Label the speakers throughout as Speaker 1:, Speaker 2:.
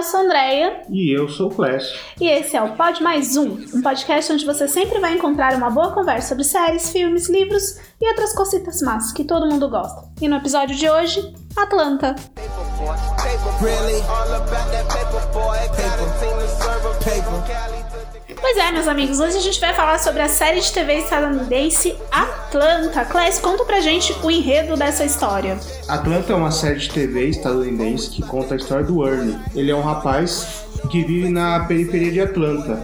Speaker 1: eu sou a Andrea.
Speaker 2: E eu sou o Flash.
Speaker 1: E esse é o Pod Mais Um, um podcast onde você sempre vai encontrar uma boa conversa sobre séries, filmes, livros e outras cositas más que todo mundo gosta. E no episódio de hoje, Atlanta.
Speaker 3: Really?
Speaker 1: Pois é, meus amigos, hoje a gente vai falar sobre a série de TV estadunidense Atlanta. Claes, conta pra gente o enredo dessa história.
Speaker 2: Atlanta é uma série de TV estadunidense que conta a história do Ernie. Ele é um rapaz que vive na periferia de Atlanta.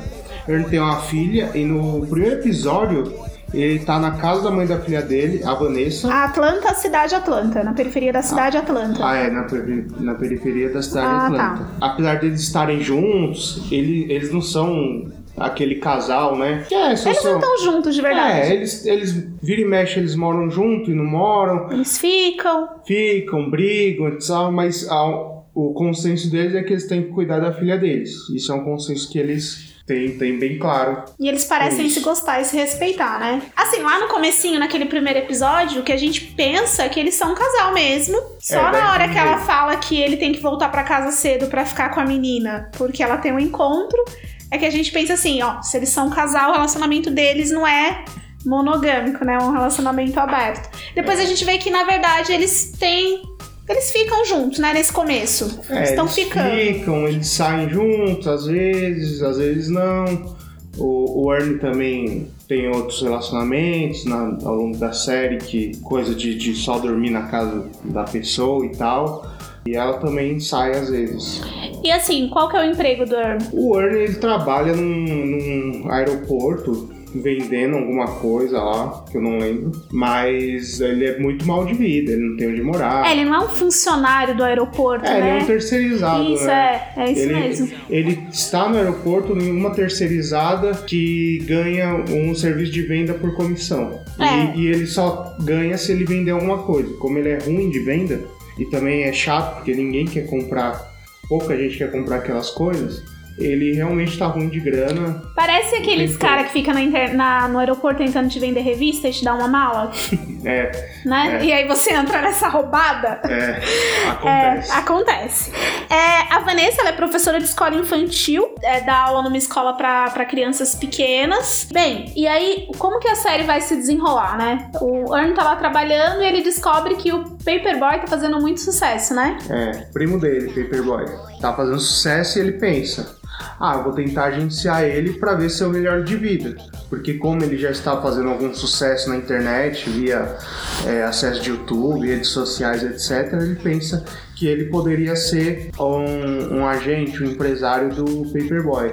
Speaker 2: Ernie tem uma filha e no primeiro episódio ele tá na casa da mãe da filha dele, a Vanessa.
Speaker 1: A Atlanta, cidade Atlanta, na periferia da cidade Atlanta.
Speaker 2: Ah, é, na, peri- na periferia da cidade
Speaker 1: Ah,
Speaker 2: Atlanta. Apesar deles estarem juntos, ele- eles não são aquele casal, né? Que é, só
Speaker 1: Eles
Speaker 2: são...
Speaker 1: não estão juntos de verdade.
Speaker 2: É, eles, eles vira e mexe, eles moram junto e não moram,
Speaker 1: Eles ficam.
Speaker 2: ficam, brigam e tal, mas a- o consenso deles é que eles têm que cuidar da filha deles. Isso é um consenso que eles têm, têm bem claro.
Speaker 1: E eles parecem se gostar e se respeitar, né? Assim, lá no comecinho, naquele primeiro episódio, o que a gente pensa é que eles são um casal mesmo. Só
Speaker 2: É,
Speaker 1: na hora que ela fala que ele tem que voltar pra casa cedo pra ficar com a menina, porque ela tem um encontro, é que a gente pensa assim, ó, se eles são um casal, o relacionamento deles não é monogâmico, né? É um relacionamento aberto. Depois a gente vê que, na verdade, eles têm. Eles ficam juntos, né? Nesse começo.
Speaker 2: É,
Speaker 1: eles estão
Speaker 2: eles
Speaker 1: ficando.
Speaker 2: ficam, eles saem juntos, às vezes, às vezes não. O, o Ernie também tem outros relacionamentos na- ao longo da série, que coisa de, de só dormir na casa da pessoa e tal. E ela também sai às vezes.
Speaker 1: E assim, qual que é o emprego do Ernie?
Speaker 2: O Ernie ele trabalha num, num aeroporto vendendo alguma coisa lá, que eu não lembro. Mas ele é muito mal de vida, ele não tem onde morar.
Speaker 1: É, ele não é um funcionário do aeroporto,
Speaker 2: É, ele
Speaker 1: né?
Speaker 2: é um terceirizado,
Speaker 1: Isso,
Speaker 2: né?
Speaker 1: é, é isso
Speaker 2: ele,
Speaker 1: mesmo.
Speaker 2: ele está no aeroporto em uma terceirizada que ganha um serviço de venda por comissão.
Speaker 1: É.
Speaker 2: E, e ele só ganha se ele vender alguma coisa. Como ele é ruim de venda e também é chato porque ninguém quer comprar, pouca gente quer comprar aquelas coisas, ele realmente tá ruim de grana.
Speaker 1: Parece aqueles caras que ficam na inter- na- no aeroporto tentando te vender revista e te dar uma mala,
Speaker 2: É,
Speaker 1: né?
Speaker 2: É.
Speaker 1: E aí você entra nessa roubada.
Speaker 2: é,
Speaker 1: É,
Speaker 2: acontece.
Speaker 1: acontece. É, a Vanessa ela é professora de escola infantil, é, dá aula numa escola pra pra crianças pequenas. Bem, e aí, como que a série vai se desenrolar, né? O Ernie tá lá trabalhando e ele descobre que o Paperboy tá fazendo muito sucesso, né?
Speaker 2: É, primo dele, Paperboy. Tá fazendo sucesso e ele pensa: ah, vou tentar agenciar ele pra ver se eu melhoro de vida. Porque como ele já está fazendo algum sucesso na internet, via é, acesso de YouTube, redes sociais, etc., ele pensa que ele poderia ser um, um agente, um empresário do Paperboy,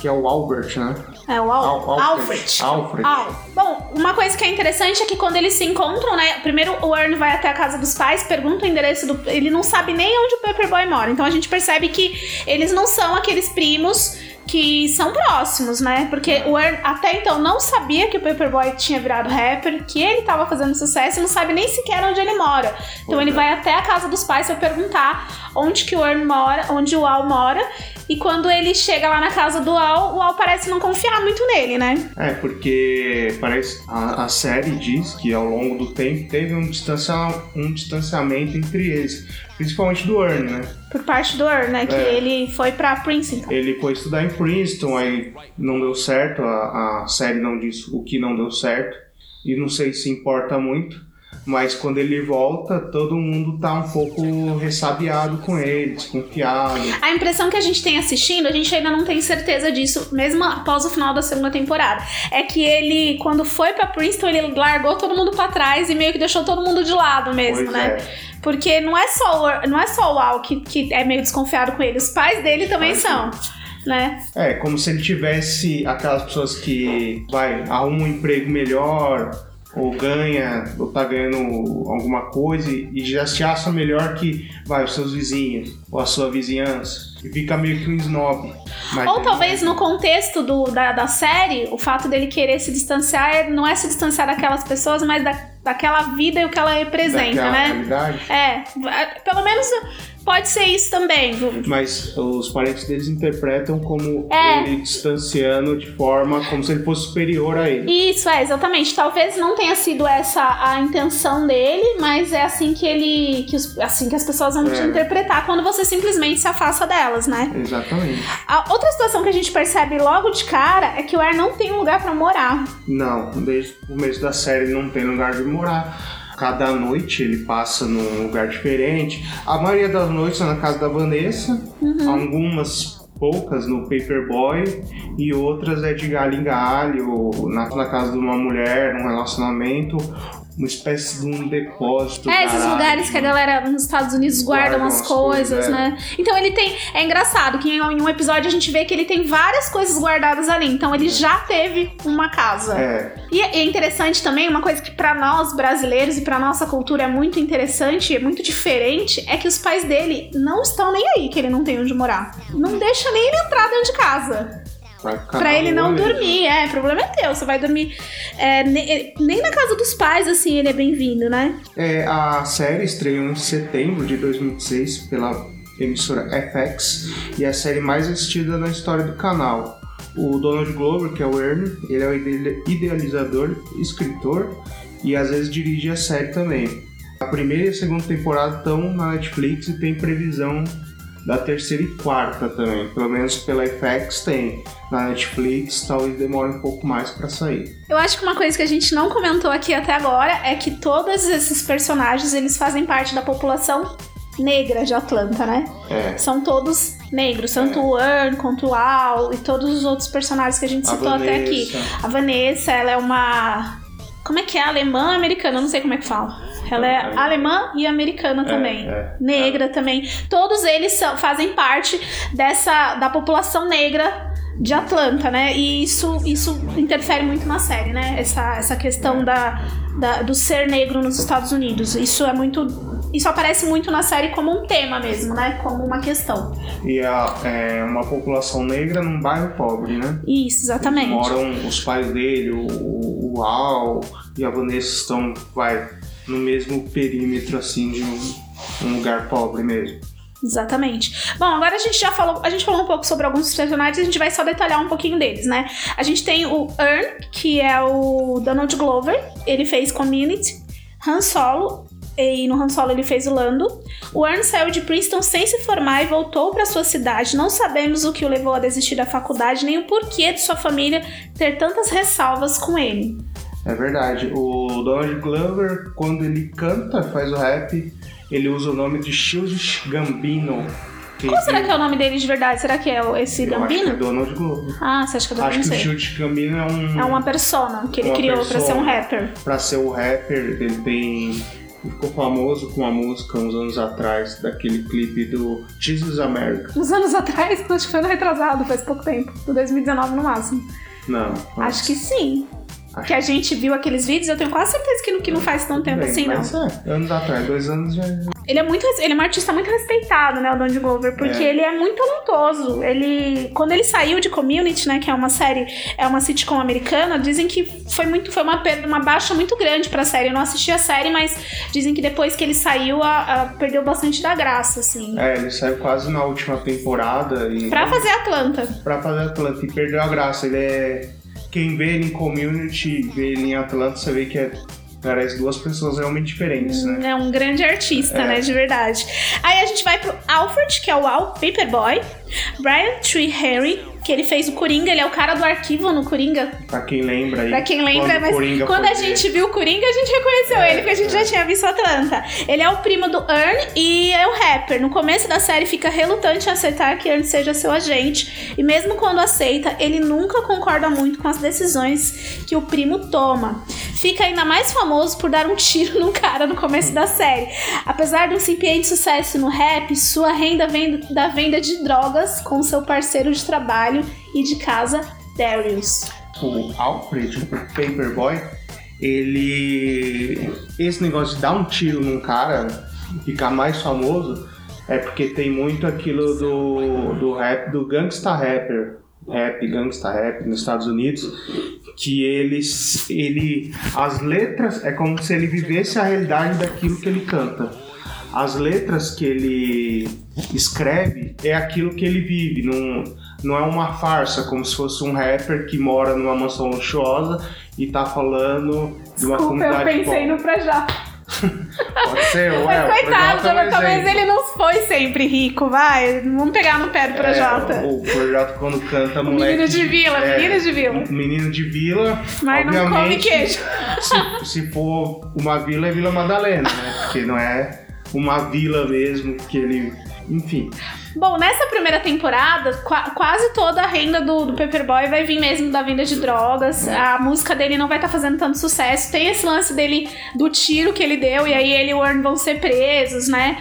Speaker 2: que é o Albert, né?
Speaker 1: É o Al
Speaker 2: Al-
Speaker 1: Alfred.
Speaker 2: Alfred.
Speaker 1: Al. Bom, uma coisa que é interessante é que quando eles se encontram, né? Primeiro o Ernie vai até a casa dos pais, pergunta o endereço do. Ele não sabe nem onde o Paperboy mora. Então a gente percebe que eles não são aqueles primos que são próximos, né? Porque o Ernie até então não sabia que o Paperboy tinha virado rapper, que ele tava fazendo sucesso e não sabe nem sequer onde ele mora. Então ele
Speaker 2: é.
Speaker 1: vai até a casa dos pais pra perguntar onde que o Ernie mora, onde o Al mora. E quando ele chega lá na casa do Al, o Al parece não confiar muito nele, né?
Speaker 2: É, porque parece a, a série diz que ao longo do tempo teve um, distancia, um distanciamento entre eles, principalmente do Ernie, né?
Speaker 1: Por parte do Earl, né? Que
Speaker 2: É.
Speaker 1: ele foi pra Princeton.
Speaker 2: Ele foi estudar em Princeton, aí não deu certo, a, a série não diz o que não deu certo, e não sei se importa muito, mas quando ele volta, todo mundo tá um pouco ressabiado com ele, desconfiado.
Speaker 1: A impressão que a gente tem assistindo, a gente ainda não tem certeza disso, mesmo após o final da segunda temporada. É que ele, quando foi pra Princeton, ele largou todo mundo pra trás e meio que deixou todo mundo de lado mesmo,
Speaker 2: Pois
Speaker 1: né?
Speaker 2: é.
Speaker 1: Porque não é só o, não é só o Al que, que é meio desconfiado com ele, os pais dele também são. Né?
Speaker 2: É, como se ele tivesse aquelas pessoas que vai, arruma um emprego melhor, ou ganha, ou tá ganhando alguma coisa e já se acha melhor que vai, os seus vizinhos, ou a sua vizinhança. E fica meio que um snob.
Speaker 1: Ou
Speaker 2: ele-
Speaker 1: talvez no contexto do, da, da série, o fato dele querer se distanciar é- não é se distanciar daquelas pessoas, mas da, daquela vida e o que ela representa,
Speaker 2: daquela
Speaker 1: né?
Speaker 2: realidade.
Speaker 1: É, pelo menos Pode ser isso também.
Speaker 2: Mas os parentes deles interpretam como
Speaker 1: É.
Speaker 2: ele distanciando de forma como se ele fosse superior a ele.
Speaker 1: Isso, é, exatamente. Talvez não tenha sido essa a intenção dele, mas é assim que ele. Que os- assim que as pessoas vão te
Speaker 2: É.
Speaker 1: interpretar quando você simplesmente se afasta delas, né?
Speaker 2: Exatamente.
Speaker 1: A outra situação que a gente percebe logo de cara é que o Er não tem lugar pra morar.
Speaker 2: Não, desde o começo da série ele não tem lugar de morar. Cada noite ele passa num lugar diferente. A maioria das noites é na casa da Vanessa, algumas poucas no Paperboy e outras é de galho em galho, na, na casa de uma mulher, num relacionamento, uma espécie de um depósito.
Speaker 1: É, esses lugares que a galera nos Estados Unidos guarda
Speaker 2: Guardam
Speaker 1: umas
Speaker 2: as
Speaker 1: coisas,
Speaker 2: coisas, é.
Speaker 1: né? Então ele tem. É engraçado que em um episódio a gente vê que ele tem várias coisas guardadas ali. Então ele já teve uma casa.
Speaker 2: É,
Speaker 1: E é interessante também, uma coisa que pra nós brasileiros e pra nossa cultura é muito interessante, é muito diferente, é que os pais dele não estão nem aí que ele não tem onde morar. Não deixa nem ele entrar dentro de casa.
Speaker 2: Vai ficar
Speaker 1: Pra ele não
Speaker 2: mesmo.
Speaker 1: dormir, é, o problema é teu. Você vai dormir. é, ne- nem na casa dos pais, assim, ele é bem-vindo, né?
Speaker 2: É, a série estreou em setembro de 2006 pela emissora FX e é a série mais assistida na história do canal. O Donald Glover, que é o Ernie, ele é o ide- idealizador, escritor e às vezes dirige a série também. A primeira e a segunda temporada estão na Netflix e tem previsão da terceira e quarta também. Pelo menos pela FX tem. Na Netflix talvez demore um pouco mais para sair.
Speaker 1: Eu acho que uma coisa que a gente não comentou aqui até agora é que todos esses personagens eles fazem parte da população negra de Atlanta, né?
Speaker 2: É.
Speaker 1: São todos negros, tanto o Earn quanto o Al e todos os outros personagens que a gente
Speaker 2: A
Speaker 1: citou até aqui. A Vanessa, ela é uma. Como é que é? Alemã americana? Eu não sei como é que fala. Ela é
Speaker 2: É.
Speaker 1: alemã e americana também.
Speaker 2: é.
Speaker 1: Negra também. Todos eles são- fazem parte dessa da população negra de Atlanta, né? E isso, isso interfere muito na série, né? Essa, essa questão da, da- do ser negro nos Estados Unidos. Isso é muito. Isso aparece muito na série como um tema mesmo, né? Como uma questão.
Speaker 2: E a- é uma população negra num bairro pobre, né?
Speaker 1: Isso, exatamente.
Speaker 2: Moram os pais dele, o, o Al e a Vanessa estão, vai, no mesmo perímetro, assim, de um, um lugar pobre mesmo.
Speaker 1: Exatamente. Bom, agora a gente já falou, a gente falou um pouco sobre alguns personagens, a gente vai só detalhar um pouquinho deles, né? A gente tem o Earn, que é o Donald Glover, ele fez Community, Han Solo, e no Han Solo ele fez o Lando. O Earn saiu de Princeton sem se formar e voltou para sua cidade. Não sabemos o que o levou a desistir da faculdade, nem o porquê de sua família ter tantas ressalvas com ele.
Speaker 2: É verdade. O Donald Glover, quando ele canta, faz o rap, ele usa o nome de Childish Gambino.
Speaker 1: Qual será que é o nome dele de verdade? Será que é esse
Speaker 2: Eu acho que é
Speaker 1: Gambino?
Speaker 2: Donald Glover.
Speaker 1: Ah, você acha que é do
Speaker 2: Acho que o
Speaker 1: Gambino?
Speaker 2: Childish Gambino é um...
Speaker 1: É uma persona que ele criou pra ser um rapper.
Speaker 2: Pra ser o rapper, ele tem... Ele ficou famoso com uma música uns anos atrás, daquele clipe do Jesus America.
Speaker 1: Uns anos atrás, acho que foi no retrasado, faz pouco tempo. Do 2019 no máximo.
Speaker 2: Não.
Speaker 1: Acho que sim. Que a gente viu aqueles vídeos, eu tenho quase certeza que não, que não faz tão tempo
Speaker 2: Bem,
Speaker 1: assim, não.
Speaker 2: É, anos atrás, dois anos já.
Speaker 1: Ele é muito, ele é um artista muito respeitado, né, o Donald Glover, porque
Speaker 2: É.
Speaker 1: ele é muito talentoso. Ele, quando ele saiu de Community, né, que é uma série, é uma sitcom americana, dizem que foi muito, foi uma perda, uma baixa muito grande pra série. Eu não assisti a série, mas dizem que depois que ele saiu, a- a- perdeu bastante da graça, assim.
Speaker 2: É, ele saiu quase na última temporada e.
Speaker 1: Pra fazer Atlanta.
Speaker 2: pra fazer Atlanta e perdeu a graça. Ele é. Quem vê ele em community, vê ele em Atlanta, você vê que é. Parece duas pessoas realmente diferentes, né?
Speaker 1: É um grande artista,
Speaker 2: É.
Speaker 1: né? De verdade. Aí a gente vai pro Alfred, que é o Al Paperboy. Brian Tree Harry, que ele fez o Coringa. Ele é o cara do arquivo no Coringa.
Speaker 2: Pra quem lembra aí.
Speaker 1: Pra quem lembra, mas
Speaker 2: Coringa
Speaker 1: quando a gente viu o Coringa, a gente reconheceu
Speaker 2: É,
Speaker 1: ele, porque a gente
Speaker 2: é.
Speaker 1: já tinha visto Atlanta. Ele é o primo do Earn e é o rapper. No começo da série fica relutante em aceitar que Earn seja seu agente. E mesmo quando aceita, ele nunca concorda muito com as decisões que o primo toma. Fica ainda mais famoso por dar um tiro no cara no começo da série. Apesar do incipiente sucesso no rap, sua renda vem da venda de drogas com seu parceiro de trabalho e de casa, Darius.
Speaker 2: o Alfred, o Paperboy, ele. Esse negócio de dar um tiro num cara, ficar mais famoso, é porque tem muito aquilo do, do rap, do gangsta rapper. Rap, gangsta rap nos Estados Unidos, que eles, ele, as letras é como se ele vivesse a realidade daquilo que ele canta. as letras que ele escreve é aquilo que ele vive, não, não é uma farsa, como se fosse um rapper que mora numa mansão luxuosa e tá falando de uma
Speaker 1: Desculpa, eu
Speaker 2: comunidade
Speaker 1: pensei no Projota.
Speaker 2: Pode ser, ué,
Speaker 1: Mas
Speaker 2: o
Speaker 1: coitado,
Speaker 2: é um
Speaker 1: talvez ele não foi sempre rico, vai. Vamos pegar no pé do Projota.
Speaker 2: É, o Projota quando canta
Speaker 1: Menino
Speaker 2: moleque
Speaker 1: de vila,
Speaker 2: é,
Speaker 1: menino de vila.
Speaker 2: Menino de vila.
Speaker 1: Mas não come queijo.
Speaker 2: Se, se for uma vila, é Vila Madalena, né? Porque não é uma vila mesmo que ele. Enfim.
Speaker 1: Bom, nessa primeira temporada, qua- quase toda a renda do, do Paperboy vai vir mesmo da venda de drogas. A música dele não vai estar fazendo tanto sucesso. Tem esse lance dele do tiro que ele deu, e aí ele e o Earn vão ser presos, né?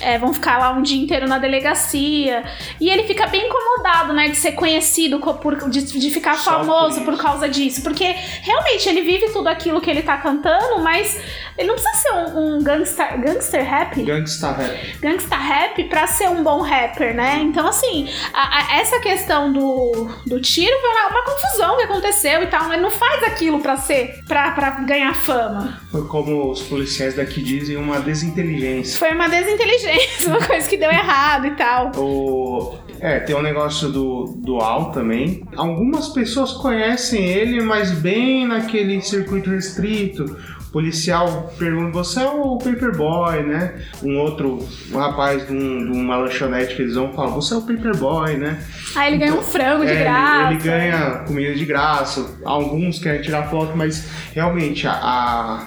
Speaker 1: É, vão ficar lá um dia inteiro na delegacia. E ele fica bem incomodado, né? De ser conhecido co- por, de, de ficar
Speaker 2: Só por
Speaker 1: famoso
Speaker 2: isso.
Speaker 1: por causa disso. Porque realmente ele vive tudo aquilo que ele tá cantando, mas ele não precisa ser um, um gangster, gangster rap
Speaker 2: Gangsta Rap.
Speaker 1: gangsta rap pra ser um bom rapper, né? Então, assim, a- a- essa questão do, do tiro foi uma, uma confusão que aconteceu e tal. Ele não faz aquilo pra ser, pra, pra ganhar fama.
Speaker 2: Foi como os policiais daqui dizem, uma desinteligência.
Speaker 1: Foi uma desinteligência, uma coisa que deu errado e tal.
Speaker 2: O... É, tem um negócio do, do Al também. Algumas pessoas conhecem ele, mas bem naquele circuito restrito. Policial pergunta, você é o Paperboy, né? Um outro um rapaz de, um- de uma lanchonete que eles vão falar, você é o Paperboy, né?
Speaker 1: Aí ele ganha um frango de
Speaker 2: É,
Speaker 1: graça.
Speaker 2: Ele, ganha comida de graça. Alguns querem tirar foto, mas realmente a. a-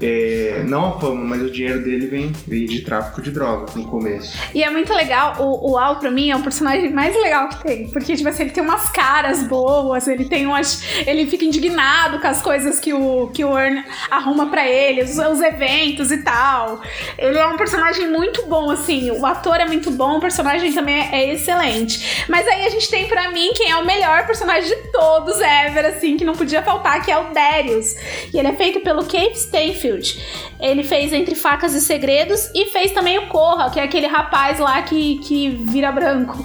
Speaker 2: é, não a fama, mas o dinheiro dele vem, vem de tráfico de drogas no começo.
Speaker 1: E é muito legal, o, o Al, pra mim, é o personagem mais legal que tem. Porque, tipo assim, ele tem umas caras boas, ele tem umas. Ele fica indignado com as coisas que o, que o Earn arruma pra ele, os, os eventos e tal. Ele é um personagem muito bom, assim. O ator é muito bom, o personagem também é, é excelente. Mas aí a gente tem pra mim quem é o melhor personagem de todos ever, assim, que não podia faltar, que é o Darius. E ele é feito pelo Kate Stanfield. Ele fez Entre Facas e Segredos e fez também o Corra, que é aquele rapaz lá que, que vira branco.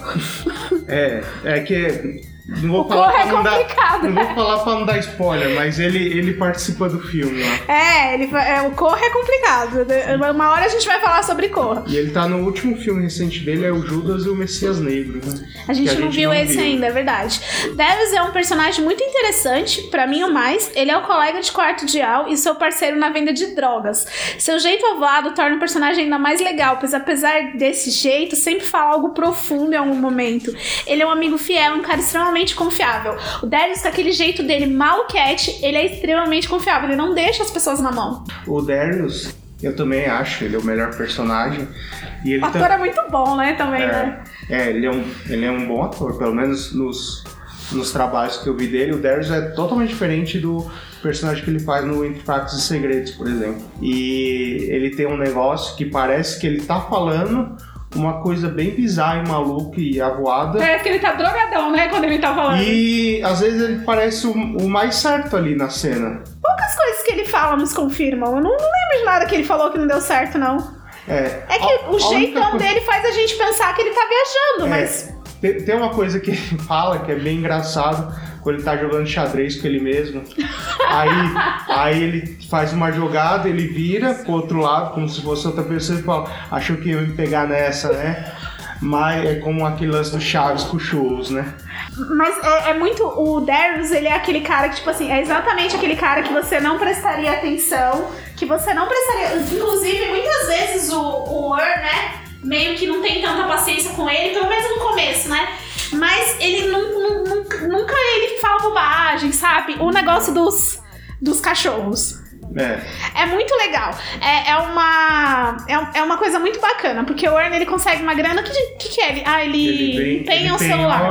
Speaker 2: É, é que. Não vou
Speaker 1: O
Speaker 2: falar
Speaker 1: é
Speaker 2: não dar,
Speaker 1: complicado,
Speaker 2: Não
Speaker 1: né?
Speaker 2: vou falar pra não dar spoiler, mas ele, ele participa do filme lá.
Speaker 1: É, ele, é, o Corra é complicado. Uma hora a gente vai falar sobre Corra.
Speaker 2: E ele tá no último filme recente dele, é o Judas e o Messias Negro, né?
Speaker 1: A gente
Speaker 2: Que
Speaker 1: não viu esse ainda, é verdade. Darius é um personagem muito interessante, pra mim o mais. Ele é o colega de quarto de Al e seu parceiro na venda de drogas. Seu jeito avoado torna o personagem ainda mais legal, pois apesar desse jeito, sempre fala algo profundo em algum momento. Ele é um amigo fiel, um cara extremamente confiável. O Darius, com aquele jeito dele maluquete, ele é extremamente confiável, ele não deixa as pessoas na mão.
Speaker 2: O Darius, eu também acho, ele é o melhor personagem. E ele
Speaker 1: O ator
Speaker 2: tam-
Speaker 1: é muito bom, né, também, né?
Speaker 2: É, é, ele, é um, ele é um bom ator, pelo menos nos, nos trabalhos que eu vi dele. O Darius é totalmente diferente do personagem que ele faz no Entre Factos e Segredos, por exemplo. E ele tem um negócio que parece que ele tá falando uma coisa bem bizarra e maluca e avoada.
Speaker 1: Parece que ele tá drogadão, né, quando ele tá falando.
Speaker 2: E às vezes ele parece o, o mais certo ali na cena.
Speaker 1: Poucas coisas que ele fala nos confirmam. Eu não, não lembro de nada que ele falou que não deu certo, não.
Speaker 2: É,
Speaker 1: É que
Speaker 2: a-
Speaker 1: o
Speaker 2: a
Speaker 1: jeitão
Speaker 2: coisa-
Speaker 1: dele faz a gente pensar que ele tá viajando,
Speaker 2: É,
Speaker 1: mas.
Speaker 2: tem, tem uma coisa que ele fala que é bem engraçado quando ele tá jogando xadrez com ele mesmo. Aí, aí ele faz uma jogada, ele vira pro outro lado, como se fosse outra pessoa e fala, achou que ia me pegar nessa, né? Mas é como aquele lance do Chaves com churros, né?
Speaker 1: Mas é, é muito. O Darius, ele é aquele cara que, tipo assim, é exatamente aquele cara que você não prestaria atenção, que você não prestaria. Inclusive, muitas vezes o, o né? Meio que não tem tanta paciência com ele, pelo menos no começo, né? Mas ele nu- nu- nunca, nunca ele fala bobagem, sabe? O negócio dos, dos cachorros.
Speaker 2: É.
Speaker 1: É muito legal. É, é uma é, é uma coisa muito bacana, porque o Earn ele consegue uma grana. O que, que, que é ele? Ah, ele,
Speaker 2: vem-
Speaker 1: empenha
Speaker 2: ele
Speaker 1: o celular.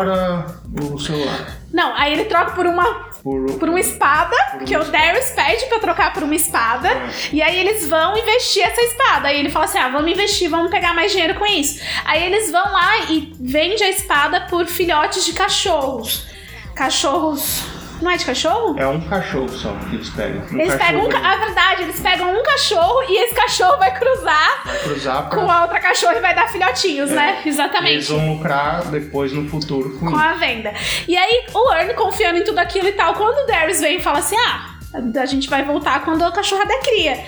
Speaker 2: o celular.
Speaker 1: Não, aí ele troca por uma
Speaker 2: Por,
Speaker 1: por uma espada,
Speaker 2: Por uma
Speaker 1: o Darius pede pra trocar por uma espada.
Speaker 2: É.
Speaker 1: E aí eles vão investir essa espada. Aí ele fala assim: ah, vamos investir, vamos pegar mais dinheiro com isso. Aí eles vão lá e vende a espada por filhotes de cachorros. Cachorros. Não é de cachorro?
Speaker 2: É um cachorro só que eles pegam. Um
Speaker 1: Eles pegam um. ca- A verdade, eles pegam um cachorro e esse cachorro vai cruzar
Speaker 2: vai cruzar pra
Speaker 1: com a outra cachorra e vai dar filhotinhos,
Speaker 2: É.
Speaker 1: né?
Speaker 2: Eles
Speaker 1: Exatamente.
Speaker 2: vão lucrar depois no futuro com
Speaker 1: Com
Speaker 2: isso.
Speaker 1: a venda. E aí, o Earn confiando em tudo aquilo e tal, quando o Darius vem e fala assim: ah, A gente vai voltar quando a cachorrada cria.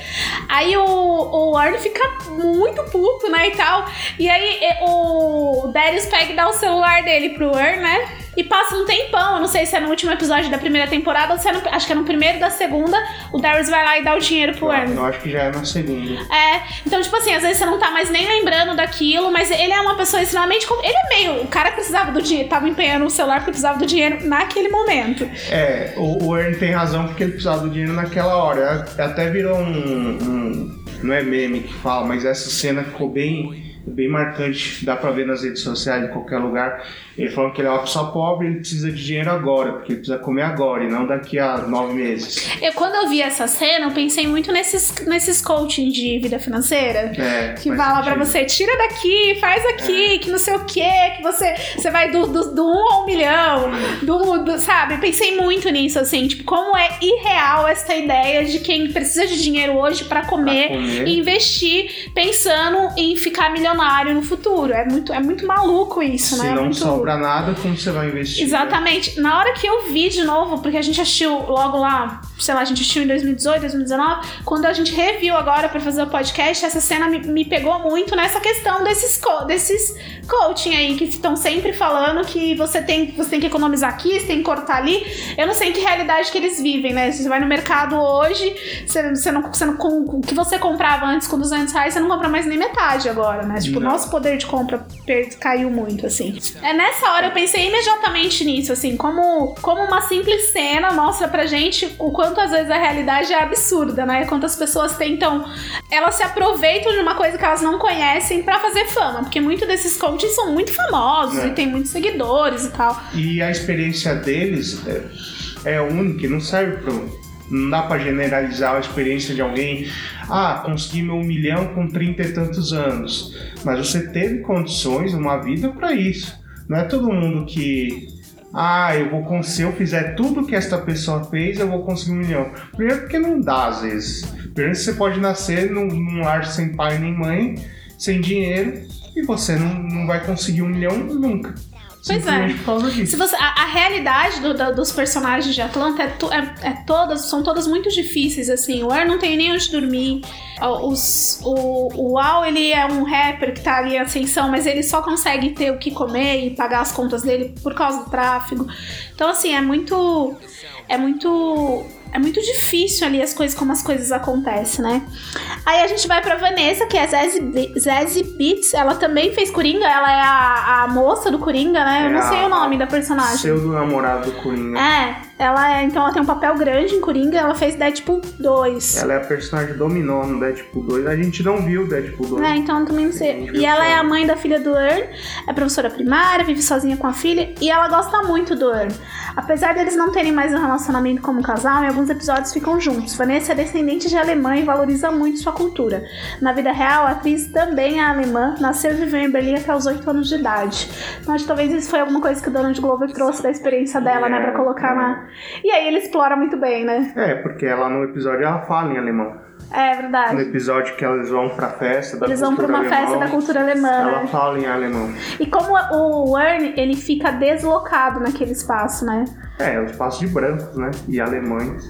Speaker 1: Aí o, o Warren fica muito puto, né, e tal. E aí o Darius pega e dá o celular dele pro Earn, né? E passa um tempão, eu não sei se é no último episódio da primeira temporada ou se é no, acho que é no primeiro da segunda, o Darius vai lá e dá o dinheiro pro Earn.
Speaker 2: Eu acho que já é na segunda.
Speaker 1: É, então, tipo assim, às vezes você não tá mais nem lembrando daquilo, mas ele é uma pessoa extremamente. Ele é meio. O cara precisava do dinheiro, tava empenhando o celular porque precisava do dinheiro naquele momento.
Speaker 2: É, o, o Ernie tem razão porque ele precisava do dinheiro naquela hora. Até virou um, um- Não é meme que fala, mas essa cena ficou bem, bem marcante. Dá pra ver nas redes sociais, em qualquer lugar. Ele falando que ele é uma pessoa pobre ele precisa de dinheiro agora, porque ele precisa comer agora e não daqui a nove meses.
Speaker 1: Eu, quando eu vi essa cena, eu pensei muito nesses, nesses coaching de vida financeira.
Speaker 2: É,
Speaker 1: Que fala pra
Speaker 2: sentido.
Speaker 1: você, tira daqui, faz aqui, que não sei o que, que você, você vai do, do, do 1 ao milhão, do, do- sabe? Pensei muito nisso, assim, tipo, como é irreal essa ideia de quem precisa de dinheiro hoje pra comer,
Speaker 2: comer.
Speaker 1: e investir pensando em ficar milionário no futuro. É muito, é muito maluco isso,
Speaker 2: Se
Speaker 1: né? É
Speaker 2: não
Speaker 1: muito...
Speaker 2: sobra nada, como você vai investir? né?
Speaker 1: Exatamente. Na hora que eu vi de novo, porque a gente assistiu logo lá, sei lá, a gente assistiu em 2018, 2019, quando a gente reviu agora pra fazer o podcast, essa cena me, me pegou muito nessa questão desses, co desses coaching aí que estão sempre falando que você tem, você tem que economizar aqui, você tem que cortar ali. Eu não sei em que realidade que eles vivem, né? Você vai no mercado hoje, você, você não, você não, com, o que você comprava antes com 200 reais, você não compra mais nem metade agora, né? Tipo, o nosso poder de compra caiu muito, assim. É nessa hora eu pensei imediatamente nisso, assim, como, como uma simples cena mostra pra gente o quanto às vezes a realidade é absurda, né? Quantas pessoas tentam. Elas se aproveitam de uma coisa que elas não conhecem pra fazer fama, porque muitos desses coaches são muito famosos
Speaker 2: É.
Speaker 1: e tem muitos seguidores e tal.
Speaker 2: E a experiência deles é, é única, não serve para. Não dá pra generalizar a experiência de alguém. Ah, consegui meu milhão com 30 e tantos anos. Mas você teve condições, uma vida para isso. Não é todo mundo que. Ah, eu vou conseguir. Se eu fizer tudo que esta pessoa fez, eu vou conseguir um milhão. Primeiro porque não dá, às vezes. Primeiro você pode nascer num, num lar sem pai nem mãe, sem dinheiro, e você não, não vai conseguir um milhão nunca.
Speaker 1: Pois é. Se você, a, a realidade do- da- dos personagens de Atlanta é, to- é- é todas, são todas muito difíceis, assim. O Er não tem nem onde dormir. O- Os, o, o Al, ele é um rapper que tá ali em ascensão, mas ele só consegue ter o que comer e pagar as contas dele por causa do tráfego. Então, assim, é muito. É muito. É muito difícil ali as coisas, como as coisas acontecem, né? Aí a gente vai pra Vanessa, que é Zazie Beats. Ela também fez Coringa, ela é a, a moça do Coringa, né? Eu
Speaker 2: É
Speaker 1: não sei
Speaker 2: a-
Speaker 1: o nome da personagem.
Speaker 2: Seu do namorado do Coringa.
Speaker 1: É, ela é. Então ela tem um papel grande em Coringa, ela fez Deadpool 2.
Speaker 2: Ela é a personagem dominó no Deadpool 2. A gente não viu Deadpool 2.
Speaker 1: É, então eu também não sei. E ela é
Speaker 2: só.
Speaker 1: a mãe da filha do Earn, é professora primária, vive sozinha com a filha e ela gosta muito do Earn. Apesar deles não terem mais um relacionamento como casal, em alguns episódios ficam juntos. Vanessa é descendente de alemã e valoriza muito sua cultura. Na vida real, a atriz também é alemã, nasceu e viveu em Berlim até os 8 anos de idade. Então acho que talvez isso foi alguma coisa que o Donald Glover trouxe da experiência dela, né, pra colocar na. E aí ele explora muito bem, né?
Speaker 2: É, porque ela no episódio ela fala em alemão.
Speaker 1: É
Speaker 2: No
Speaker 1: verdade.
Speaker 2: episódio que eles vão pra festa da
Speaker 1: Eles vão pra uma festa
Speaker 2: alemã,
Speaker 1: da cultura alemã,
Speaker 2: Ela
Speaker 1: né?
Speaker 2: fala em alemão.
Speaker 1: E como o Wern, ele fica deslocado naquele espaço, né?
Speaker 2: É, o espaço de brancos, né? E alemães.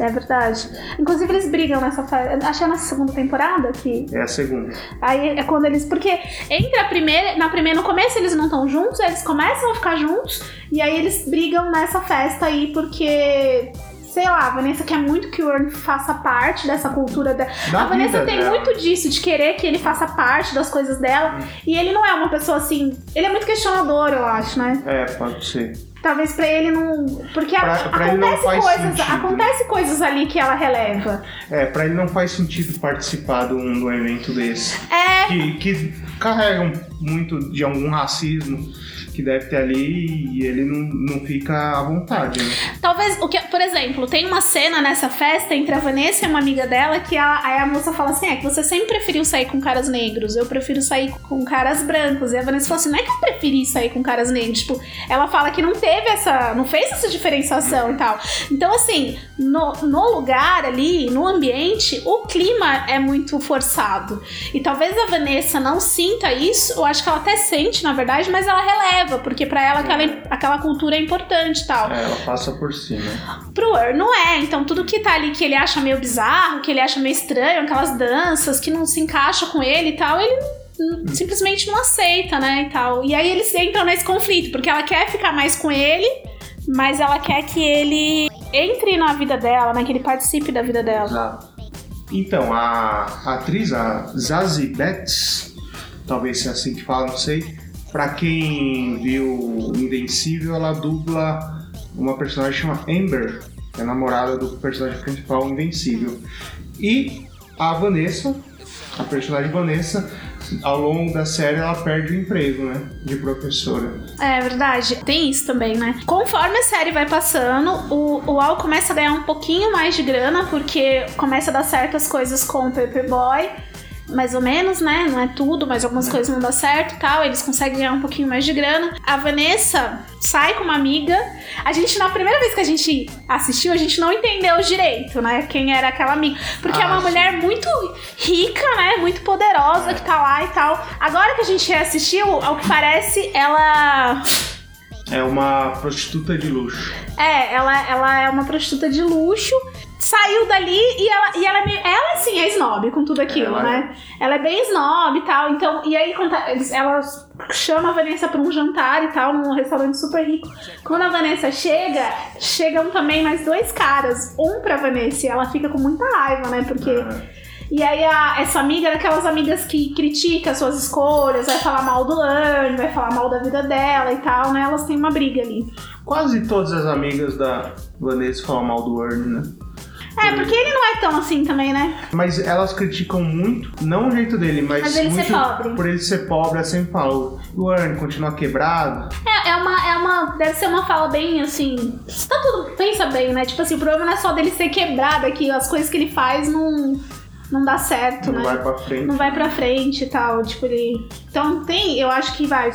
Speaker 1: É verdade. Inclusive, eles brigam nessa festa. Acho que é na segunda temporada que.
Speaker 2: É a segunda.
Speaker 1: Aí é quando eles. Porque entre a primeira. Na primeira, no começo eles não estão juntos, eles começam a ficar juntos. E aí eles brigam nessa festa aí, porque. Sei lá, a Vanessa quer muito que o Wern faça parte dessa cultura da.
Speaker 2: Da
Speaker 1: a Vanessa tem
Speaker 2: dela.
Speaker 1: muito disso, de querer que ele faça parte das coisas dela. E ele não é uma pessoa assim. Ele é muito questionador, eu acho, né?
Speaker 2: É, pode ser.
Speaker 1: Talvez pra ele não. Porque a-
Speaker 2: Pra- pra
Speaker 1: acontece coisas.
Speaker 2: sentido.
Speaker 1: Acontece coisas ali que ela releva.
Speaker 2: É, pra ele não faz sentido participar de um, de um evento desse.
Speaker 1: É.
Speaker 2: Que, que carregam muito de algum racismo que deve ter ali e ele não, não fica à vontade, né?
Speaker 1: Talvez, o que, por exemplo, tem uma cena nessa festa entre a Vanessa e uma amiga dela que a, aí a moça fala assim: é que você sempre preferiu sair com caras negros, eu prefiro sair com caras brancos. E a Vanessa fala assim: não é que eu preferi sair com caras negros. Tipo, ela fala que não teve essa. não fez essa diferenciação e tal. Então, assim, no, no lugar ali, no ambiente, o clima é muito forçado. E talvez a Vanessa não sinta isso, eu acho que ela até sente, na verdade, mas ela releva. Leva, porque pra ela aquela, aquela cultura é importante e tal.
Speaker 2: É, ela passa por cima.
Speaker 1: Pro Earl não é, então tudo que tá ali que ele acha meio bizarro, que ele acha meio estranho, aquelas danças que não se encaixam com ele e tal, ele hum, simplesmente não aceita, né, e tal. E aí eles entram nesse conflito, porque ela quer ficar mais com ele, mas ela quer que ele entre na vida dela, né, que ele participe da vida dela.
Speaker 2: Então, a, a atriz, a Zazie Betts, talvez seja assim que fala, não sei. Pra quem viu Invencível, ela dubla uma personagem chamada Amber, que é a namorada do personagem principal Invencível. E a Vanessa, a personagem Vanessa, ao longo da série ela perde o emprego, né? De professora.
Speaker 1: É verdade. Tem isso também, né? Conforme a série vai passando, o, o Al começa a ganhar um pouquinho mais de grana, porque começa a dar certas coisas com o Paperboy. Mais ou menos, né? Não é tudo, mas algumas coisas não dão certo e tal. Eles conseguem ganhar um pouquinho mais de grana. A Vanessa sai com uma amiga. A gente, na primeira vez que a gente assistiu, a gente não entendeu direito, né? Quem era aquela amiga. Porque é
Speaker 2: Ah,
Speaker 1: uma
Speaker 2: sim.
Speaker 1: mulher muito rica, né? Muito poderosa que tá lá e tal. Agora que a gente reassistiu, ao que parece, ela.
Speaker 2: É uma prostituta de luxo.
Speaker 1: É, ela, ela é uma prostituta de luxo. Saiu dali e ela, e ela, é meio- ela sim é snob com tudo aquilo,
Speaker 2: Ela
Speaker 1: né? Ela é bem snob e tal. Então, e aí quando ela chama a Vanessa pra um jantar e tal, num restaurante super rico. Quando a Vanessa chega, chegam também mais dois caras. Um pra Vanessa e ela fica com muita raiva, né? Porque.
Speaker 2: É.
Speaker 1: E aí a- essa amiga é daquelas amigas que critica as suas escolhas, vai falar mal do Anne, vai falar mal da vida dela e tal, né? Elas têm uma briga ali.
Speaker 2: Quase todas as amigas da Vanessa falam mal do Ernie, né?
Speaker 1: É, porque ele não é tão assim também, né?
Speaker 2: Mas elas criticam muito, não o jeito dele, mas,
Speaker 1: Mas ele ser
Speaker 2: muito
Speaker 1: pobre.
Speaker 2: por ele ser pobre, elas sempre falam, o Ernie continua quebrado.
Speaker 1: É, é uma, é uma. Deve ser uma fala bem assim. Tá tudo. Pensa bem, né? Tipo assim, o problema não é só dele ser quebrado aqui, as coisas que ele faz não, não dá certo,
Speaker 2: não
Speaker 1: né?
Speaker 2: vai pra frente.
Speaker 1: não vai pra frente e tal. Tipo, ele. Então tem, eu acho que vai.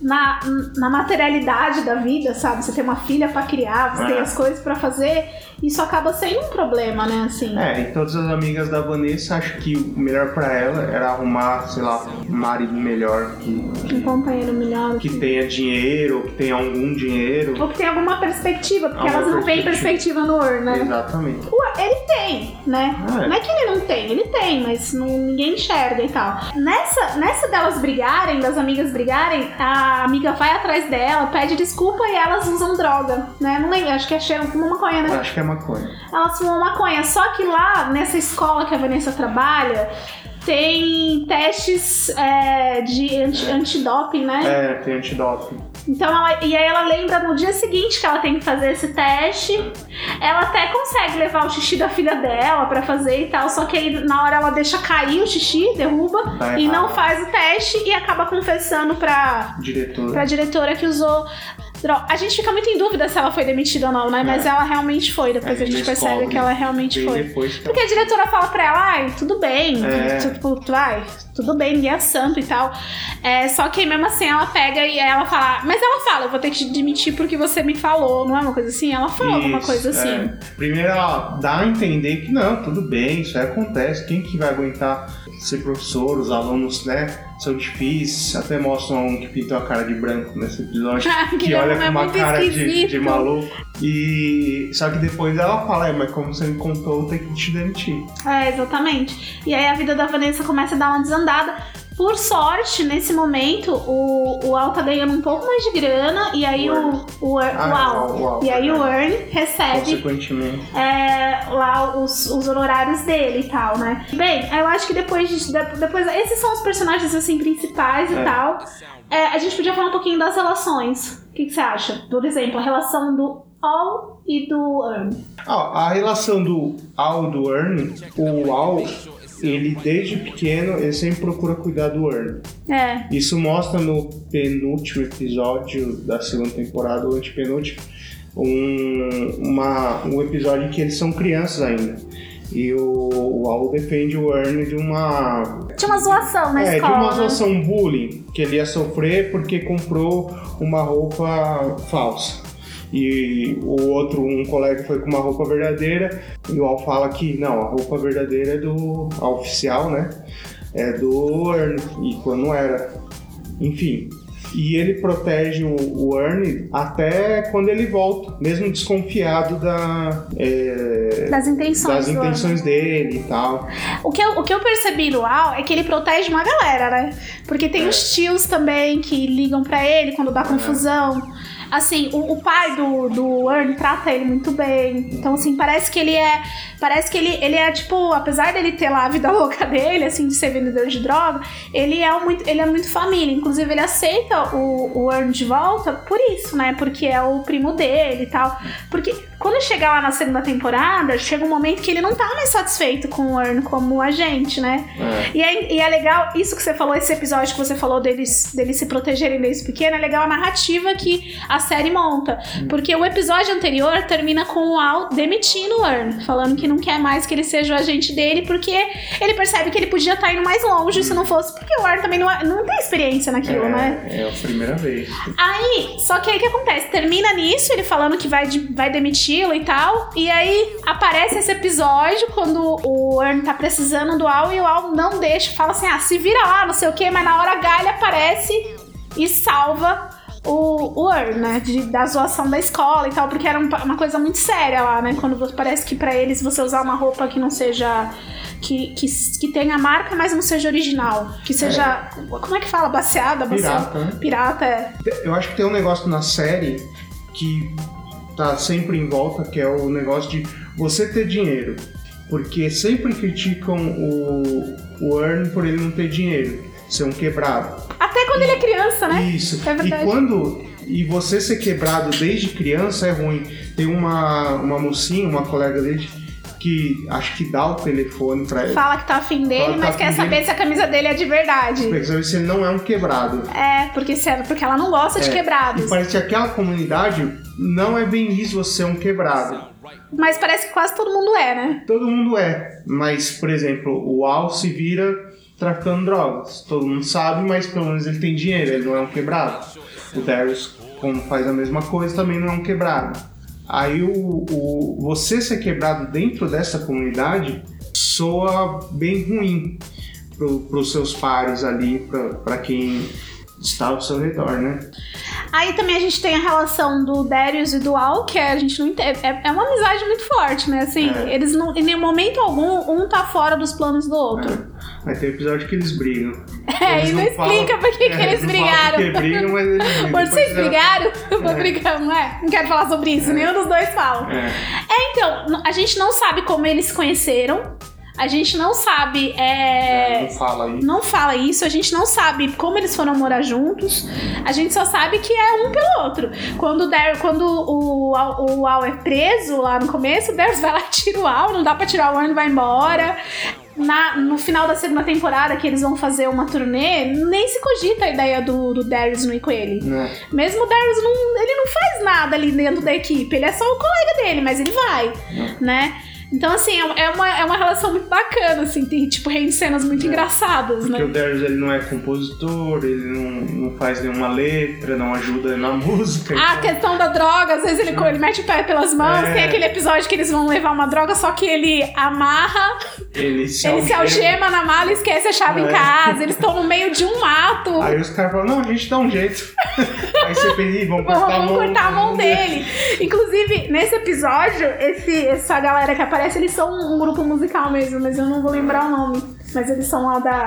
Speaker 1: Na, na materialidade da vida, sabe? Você tem uma filha pra criar, você
Speaker 2: É.
Speaker 1: tem as coisas pra fazer, isso acaba sendo um problema, né? Assim.
Speaker 2: É, e todas as amigas da Vanessa acham que o melhor pra ela era arrumar, sei lá, um marido melhor, que,
Speaker 1: Um companheiro melhor.
Speaker 2: que tenha dinheiro, ou que tenha algum dinheiro.
Speaker 1: Ou que tem alguma perspectiva, porque
Speaker 2: Alguma
Speaker 1: elas não veem
Speaker 2: perspectiva.
Speaker 1: no Ur, né?
Speaker 2: Exatamente.
Speaker 1: Ué, ele tem, né?
Speaker 2: É.
Speaker 1: Não é que ele não tem, ele tem, mas não- ninguém enxerga e tal. Nessa, nessa delas brigarem, das amigas brigarem, a amiga vai atrás dela, pede desculpa e elas usam droga, né? Não lembro, acho que é cheiro, fumam maconha, né?
Speaker 2: Acho que é maconha.
Speaker 1: Elas fumam maconha. Só que lá, nessa escola que a Vanessa trabalha, tem testes é, de anti- antidoping, né?
Speaker 2: É, tem antidoping.
Speaker 1: Então ela, e aí ela lembra no dia seguinte que ela tem que fazer esse teste. Ela até consegue levar o xixi da filha dela pra fazer e tal, só que aí na hora ela deixa cair o xixi, derruba
Speaker 2: Tá
Speaker 1: e não faz o teste e acaba confessando pra,
Speaker 2: Diretora.
Speaker 1: pra diretora que usou droga. A gente fica muito em dúvida se ela foi demitida ou não, né? Mas
Speaker 2: É.
Speaker 1: ela realmente foi, depois
Speaker 2: A
Speaker 1: a gente percebe
Speaker 2: descobre
Speaker 1: que ela realmente foi.
Speaker 2: depois que
Speaker 1: Porque a diretora fala pra ela, ai, tudo bem,
Speaker 2: É.
Speaker 1: tipo, vai, tudo bem, ninguém é santo e tal. É, só que mesmo assim ela pega e ela fala, mas ela fala, eu vou ter que te demitir porque você me falou, não é uma coisa assim? Ela fala alguma coisa assim.
Speaker 2: é. Primeiro ela dá a entender que não, tudo bem, isso aí acontece. Quem que vai aguentar ser professor? Os alunos, né, são difíceis. Até mostram um que pintou a cara de branco nesse episódio.
Speaker 1: Que
Speaker 2: que
Speaker 1: é
Speaker 2: olha
Speaker 1: um-
Speaker 2: com
Speaker 1: é
Speaker 2: uma cara de, de maluco. E só que depois ela fala, é, mas como você me contou, tenho que te demitir.
Speaker 1: É, exatamente. E aí a vida da Vanessa começa a dar uma desandada. Por sorte, nesse momento, o, o Al tá ganhando um pouco mais de grana e aí o,
Speaker 2: Earn.
Speaker 1: o, Earn-
Speaker 2: Ah,
Speaker 1: o Al.
Speaker 2: o Al,
Speaker 1: e aí o. Earn recebe
Speaker 2: Consequentemente.
Speaker 1: é, lá os, os honorários dele e tal, né? Bem, eu acho que depois de, de- depois esses são os personagens assim principais e
Speaker 2: É.
Speaker 1: tal. É, a gente podia falar um pouquinho das relações. O que, que você acha? Por exemplo, a relação do Al e do Earn.
Speaker 2: Ah, a relação do Al e do Ernie, o Al, ele desde pequeno, ele sempre procura cuidar do Ernie.
Speaker 1: É,
Speaker 2: Isso mostra no penúltimo episódio da segunda temporada, ou antepenúltimo, um, uma, um episódio em que eles são crianças ainda. E o, o Al defende o Ernie de uma.
Speaker 1: tinha uma zoação na
Speaker 2: é,
Speaker 1: escola.
Speaker 2: de uma
Speaker 1: né?
Speaker 2: zoação bullying que ele ia sofrer porque comprou uma roupa falsa. E o outro, um colega foi com uma roupa verdadeira, e o Al fala que não, a roupa verdadeira é do. a oficial, né? É do Ernie, e quando não era. Enfim. E ele protege o, o Ernie até quando ele volta, mesmo desconfiado da, é,
Speaker 1: Das intenções.
Speaker 2: das intenções dele e tal.
Speaker 1: O que, eu, o que eu percebi no Al é que ele protege uma galera, né? Porque tem
Speaker 2: É.
Speaker 1: os tios também que ligam pra ele quando dá confusão. Assim, o, o pai do, do Ernie trata ele muito bem. Então, assim, parece que ele é. Parece que ele, ele é, tipo, apesar dele ter lá a vida louca dele, assim, de ser vendedor de droga, ele é um muito, ele é muito família. Inclusive, ele aceita o, o Ernie de volta por isso, né? Porque é o primo dele e tal. Porque quando chegar lá na segunda temporada, chega um momento que ele não tá mais satisfeito com o Ernie como agente, né?
Speaker 2: É.
Speaker 1: E é, e é legal, isso que você falou, esse episódio que você falou deles, deles se protegerem desde pequeno, é legal a narrativa que a série monta. Porque o episódio anterior termina com o Al demitindo o Earn, falando que não quer mais que ele seja o agente dele, porque ele percebe que ele podia estar indo mais longe se não fosse, porque o Earn também não, é- não tem experiência naquilo, né?
Speaker 2: É, é a primeira vez.
Speaker 1: Aí, só que aí o que acontece? Termina nisso, ele falando que vai, de- vai demiti-lo e tal. E aí aparece esse episódio quando o Earn tá precisando do Al e o Al não deixa, fala assim: ah, se vira lá, não sei o que, mas na hora a Galha aparece e salva o, o Earn, né? de- da zoação da escola e tal, porque era um- uma coisa muito séria lá, né? Quando parece que pra eles você usar uma roupa que não seja. Que, que, que tenha marca, mas não seja original. Que seja. Como é que fala? Baseada? baseada?
Speaker 2: Pirata, né?
Speaker 1: Pirata, é.
Speaker 2: Eu acho que tem um negócio na série que tá sempre em volta, que é o negócio de você ter dinheiro. Porque sempre criticam o, o Earn por ele não ter dinheiro, ser um quebrado.
Speaker 1: Até quando ele é criança, né?
Speaker 2: Isso.
Speaker 1: É verdade.
Speaker 2: e quando. E você ser quebrado desde criança é ruim. Tem uma, uma mocinha, uma colega dele, que acho que dá o telefone pra ele.
Speaker 1: Fala que tá afim dele,
Speaker 2: que tá
Speaker 1: mas quer
Speaker 2: afim
Speaker 1: saber
Speaker 2: dele.
Speaker 1: se a camisa dele é de verdade.
Speaker 2: Pra saber se ele não é um quebrado.
Speaker 1: É, porque, é- porque ela não gosta de
Speaker 2: É,
Speaker 1: quebrados.
Speaker 2: E parece que aquela comunidade não é bem isso você ser um quebrado.
Speaker 1: Mas parece que quase todo mundo é, né?
Speaker 2: Todo mundo é. Mas, por exemplo, o Al se vira traficando drogas. Todo mundo sabe, mas pelo menos ele tem dinheiro, ele não é um quebrado. O Darius, como faz a mesma coisa, também não é um quebrado. Aí o, o você ser quebrado dentro dessa comunidade soa bem ruim pro, pros seus pares ali, pra quem está ao seu redor, né?
Speaker 1: Aí também a gente tem a relação do Darius e do Al, que é, a gente não entende. É, é uma amizade muito forte, né? Assim,
Speaker 2: É.
Speaker 1: eles não. Em nenhum momento algum, um tá fora dos planos do outro.
Speaker 2: Vai ter episódio que eles brigam.
Speaker 1: É,
Speaker 2: Eles
Speaker 1: e não,
Speaker 2: falam-
Speaker 1: explica por que, que
Speaker 2: é,
Speaker 1: eles
Speaker 2: não falam
Speaker 1: brigaram.
Speaker 2: Porque brigam, mas eles brigam.
Speaker 1: Por vocês brigaram? Eu vou
Speaker 2: É.
Speaker 1: brigar, não é? Não quero falar sobre isso, nenhum dos dois fala.
Speaker 2: É.
Speaker 1: É, então, a gente não sabe como eles se conheceram. A gente não sabe. é,
Speaker 2: Não fala aí.
Speaker 1: Não fala isso, a gente não sabe como eles foram morar juntos. A gente só sabe que é um pelo outro. Quando o, quando o, Al- o Al é preso lá no começo, o Darius vai lá e tira o Al, não dá pra tirar o Al e vai embora. Na- no final da segunda temporada, que eles vão fazer uma turnê, nem se cogita a ideia do, do Darius não ir com ele.
Speaker 2: Né?
Speaker 1: Mesmo o Darius não, ele não faz nada ali dentro da equipe, ele é só o colega dele, mas ele vai, né? Então, assim, é é uma, é uma relação muito bacana, assim, tem, tipo, rende cenas muito
Speaker 2: É.
Speaker 1: engraçadas,
Speaker 2: Porque
Speaker 1: né?
Speaker 2: o Darius ele não é compositor, ele não, não faz nenhuma letra, não ajuda na música.
Speaker 1: A
Speaker 2: então-
Speaker 1: questão da droga, às vezes ele, ele mete o pé pelas mãos,
Speaker 2: É.
Speaker 1: tem aquele episódio que eles vão levar uma droga, só que ele amarra,
Speaker 2: ele se
Speaker 1: ele se algema na mala e esquece a chave em
Speaker 2: É.
Speaker 1: casa, eles estão no meio de um mato.
Speaker 2: Aí os caras falam, não, a gente dá um jeito. Aí você pensa, "Ih, vamos
Speaker 1: Vamos,
Speaker 2: cortar a
Speaker 1: vamos
Speaker 2: mão.
Speaker 1: cortar a mão dele. Inclusive, nesse episódio, esse, essa galera que aparece, eles são um grupo musical mesmo, mas eu não vou lembrar o nome. Mas eles são lá da,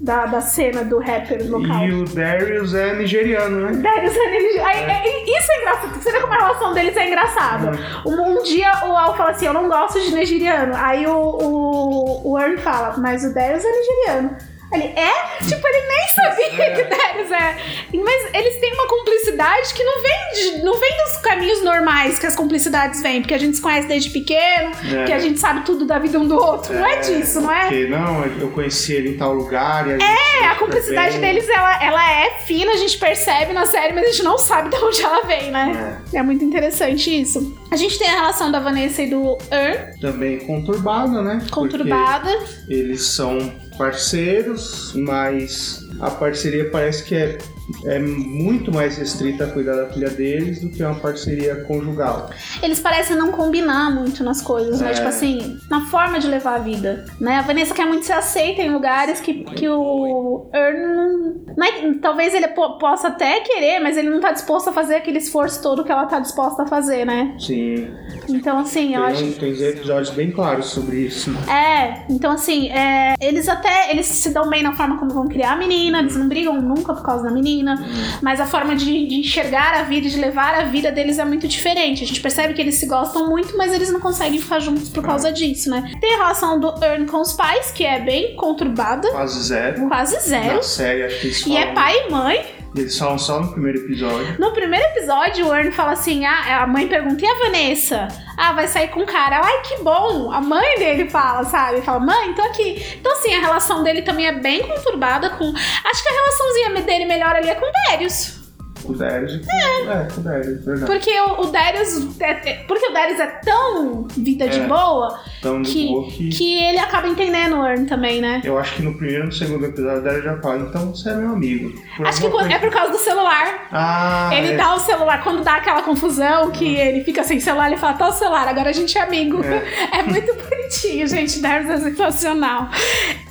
Speaker 1: da, da cena do rapper local.
Speaker 2: E o Darius é nigeriano, né?
Speaker 1: Darius é nigeri- Aí, é- Isso é engraçado. Você vê como a relação deles é engraçada. Um, um dia o Al fala assim: Eu não gosto de nigeriano. Aí o, o, o Earn fala: Mas o Darius é nigeriano. Ele é? Tipo, ele nem sabia que o Darius é. Mas eles têm uma cumplicidade que não vem, de- não vem dos caminhos normais que as cumplicidades vêm. Porque a gente se conhece desde pequeno,
Speaker 2: É.
Speaker 1: que a gente sabe tudo da vida um do outro. Não é disso, não é?
Speaker 2: Porque, não, eu conheci ele em tal lugar. E a gente
Speaker 1: É, a cumplicidade deles, ela, ela é fina, a gente percebe na série, mas a gente não sabe de onde ela vem, né? É, muito interessante isso. A gente tem a relação da Vanessa e do Earn,
Speaker 2: Também conturbada, né?
Speaker 1: conturbada.
Speaker 2: Porque eles são parceiros, mas a parceria parece que é, é muito mais restrita a cuidar da filha deles do que uma parceria conjugal.
Speaker 1: Eles parecem não combinar muito nas coisas, né?
Speaker 2: É.
Speaker 1: Tipo assim, na forma de levar a vida, né? A Vanessa quer muito ser aceita em lugares que, que o Earn não... é- talvez ele po- possa até querer, mas ele não tá disposto a fazer aquele esforço todo que ela tá disposta a fazer, né?
Speaker 2: Sim.
Speaker 1: Então, assim, eu acho...
Speaker 2: Tem, tem episódios bem claros sobre isso.
Speaker 1: É, então assim, é, eles até eles se dão bem na forma como vão criar a menina, eles não brigam nunca por causa da menina, mas a forma de, de enxergar a vida, de levar a vida deles é muito diferente. A gente percebe que eles se gostam muito, mas eles não conseguem ficar juntos por causa disso, né? Tem a relação do Earn com os pais, que é bem conturbada,
Speaker 2: Quase zero.
Speaker 1: quase zero.
Speaker 2: Na série, acho que
Speaker 1: E é pai e mãe.
Speaker 2: Eles falam só no primeiro episódio.
Speaker 1: No primeiro episódio, o Earn fala assim: ah, a mãe pergunta, e a Vanessa? Ah, vai sair com um cara. Ai, que bom! A mãe dele fala, sabe? Fala, mãe, tô aqui. Então, assim, a relação dele também é bem conturbada com. Acho que a relaçãozinha dele melhor ali é com o Darius.
Speaker 2: O Darius com... É, com o Darius, verdade.
Speaker 1: Porque o, o Darius. É, é- porque o Darius é tão vida de
Speaker 2: É.
Speaker 1: boa
Speaker 2: Então, de
Speaker 1: que,
Speaker 2: boa que...
Speaker 1: que ele acaba entendendo o Earn também, né?
Speaker 2: Eu acho que no primeiro e no segundo episódio o Darius já fala, então você é meu amigo. Por
Speaker 1: Acho que
Speaker 2: alguma
Speaker 1: é por causa do celular.
Speaker 2: Ah,
Speaker 1: Ele
Speaker 2: é.
Speaker 1: dá o celular, quando dá aquela confusão que ele fica sem celular, ele fala, tá o celular, agora a gente é amigo. É, muito bonitinho, gente. Darius é sensacional.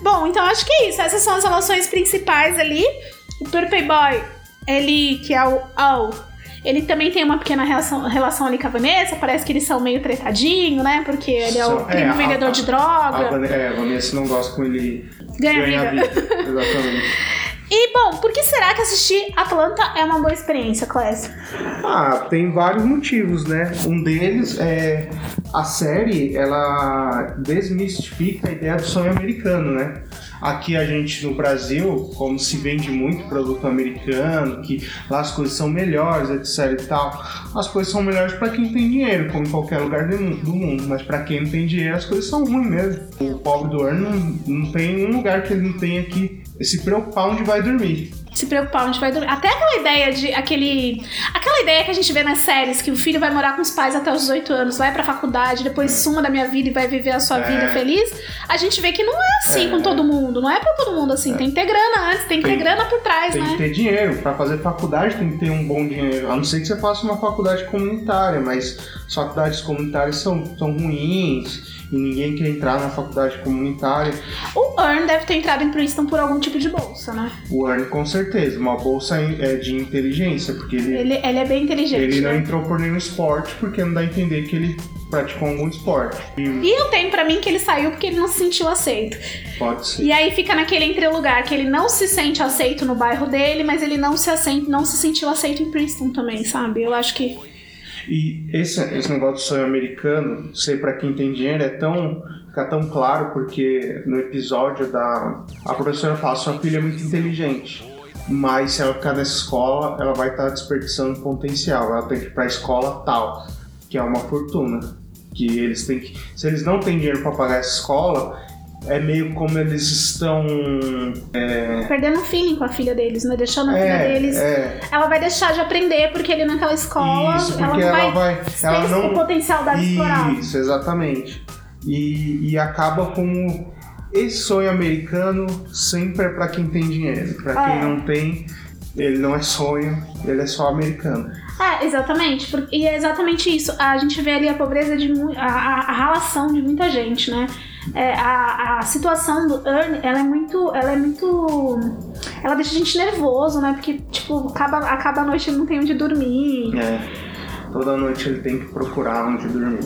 Speaker 1: Bom, então acho que é isso. Essas são as relações principais ali. O Turpey Boy, ele, que é o Al, ele também tem uma pequena relação, relação ali com a Vanessa. Parece que eles são meio tretadinho, né? Porque ele é o primo
Speaker 2: é, a-
Speaker 1: vendedor de
Speaker 2: A
Speaker 1: droga.
Speaker 2: Van- é, a Vanessa não gosta com ele
Speaker 1: Ganha
Speaker 2: ganhar
Speaker 1: vida.
Speaker 2: vida. Exatamente.
Speaker 1: E, bom, por que será que assistir Atlanta é uma boa experiência, Clécio?
Speaker 2: Ah, tem vários motivos, né? Um deles é a série, ela desmistifica a ideia do sonho americano, né? Aqui a gente no Brasil, como se vende muito produto americano, que lá as coisas são melhores, etc e tal, as coisas são melhores para quem tem dinheiro, como em qualquer lugar do mu- do mundo, mas para quem não tem dinheiro as coisas são ruins mesmo. O pobre do Earn não, não tem um lugar que ele não tenha que se preocupar onde vai dormir.
Speaker 1: Se preocupar onde vai dormir. Até aquela ideia de aquele. Aquela ideia que a gente vê nas séries, que o filho vai morar com os pais até os 18 anos, vai pra faculdade, depois suma da minha vida e vai viver a sua
Speaker 2: É.
Speaker 1: vida feliz. A gente vê que não é assim
Speaker 2: É.
Speaker 1: com todo mundo. Não é pra todo mundo assim. Tem que ter grana antes, tem que ter
Speaker 2: Tem-
Speaker 1: grana por trás,
Speaker 2: Tem que
Speaker 1: né?
Speaker 2: ter dinheiro. Para fazer faculdade tem que ter um bom dinheiro. A não ser que você faça uma faculdade comunitária, mas as faculdades comunitárias são, são ruins e ninguém quer entrar na faculdade comunitária.
Speaker 1: O Earn deve ter entrado em Princeton por algum tipo de bolsa, né?
Speaker 2: O Earn com certeza, uma bolsa é, de inteligência, porque ele,
Speaker 1: Ele, ele é bem inteligente.
Speaker 2: ele não
Speaker 1: né?
Speaker 2: entrou por nenhum esporte, porque não dá a entender que ele praticou algum esporte. E
Speaker 1: E eu tenho pra mim que ele saiu porque ele não se sentiu aceito.
Speaker 2: pode ser.
Speaker 1: E aí fica naquele entre lugar que ele não se sente aceito no bairro dele, mas ele não se aceita, não se sentiu aceito em Princeton também, sabe? Eu acho que
Speaker 2: E esse, esse negócio do sonho americano, ser pra quem tem dinheiro, é tão. fica tão claro porque no episódio da. A professora fala: sua filha é muito inteligente. Mas se ela ficar nessa escola, ela vai estar desperdiçando potencial. Ela tem que ir pra escola tal, que é uma fortuna. Que eles têm que. Se eles não têm dinheiro pra pagar essa escola, é meio como eles estão.
Speaker 1: perdendo o feeling com a filha deles, né? Deixando a filha
Speaker 2: É,
Speaker 1: deles.
Speaker 2: é,
Speaker 1: Ela vai deixar de aprender porque ele naquela escola.
Speaker 2: Isso,
Speaker 1: ela
Speaker 2: porque
Speaker 1: não
Speaker 2: ela
Speaker 1: vai,
Speaker 2: vai.
Speaker 1: ter
Speaker 2: Ela não.
Speaker 1: potencial dela explorado.
Speaker 2: Isso, exatamente. E, e acaba como esse sonho americano sempre é pra quem tem dinheiro. Pra quem
Speaker 1: É.
Speaker 2: não tem, ele não é sonho, ele é só americano.
Speaker 1: É, exatamente. E é exatamente isso. A gente vê ali a pobreza de a, a, a relação de muita gente, né? É, a, a situação do Earn, ela é muito. Ela é muito. Ela deixa a gente nervoso, né? Porque, tipo, acaba, acaba a noite e não tem onde dormir.
Speaker 2: É. Toda noite ele tem que procurar onde dormir.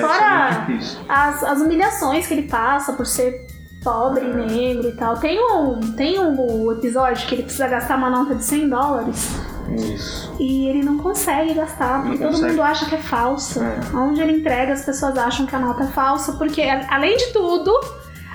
Speaker 1: Fora-. As, as humilhações que ele passa por ser pobre e negro e tal. Tem um, tem um episódio que ele precisa gastar uma nota de 100 dólares.
Speaker 2: Isso.
Speaker 1: E ele não consegue gastar, porque
Speaker 2: Não
Speaker 1: todo
Speaker 2: consegue.
Speaker 1: mundo acha que é falsa.
Speaker 2: É.
Speaker 1: Onde ele entrega, as pessoas acham que a nota é falsa, porque além de tudo,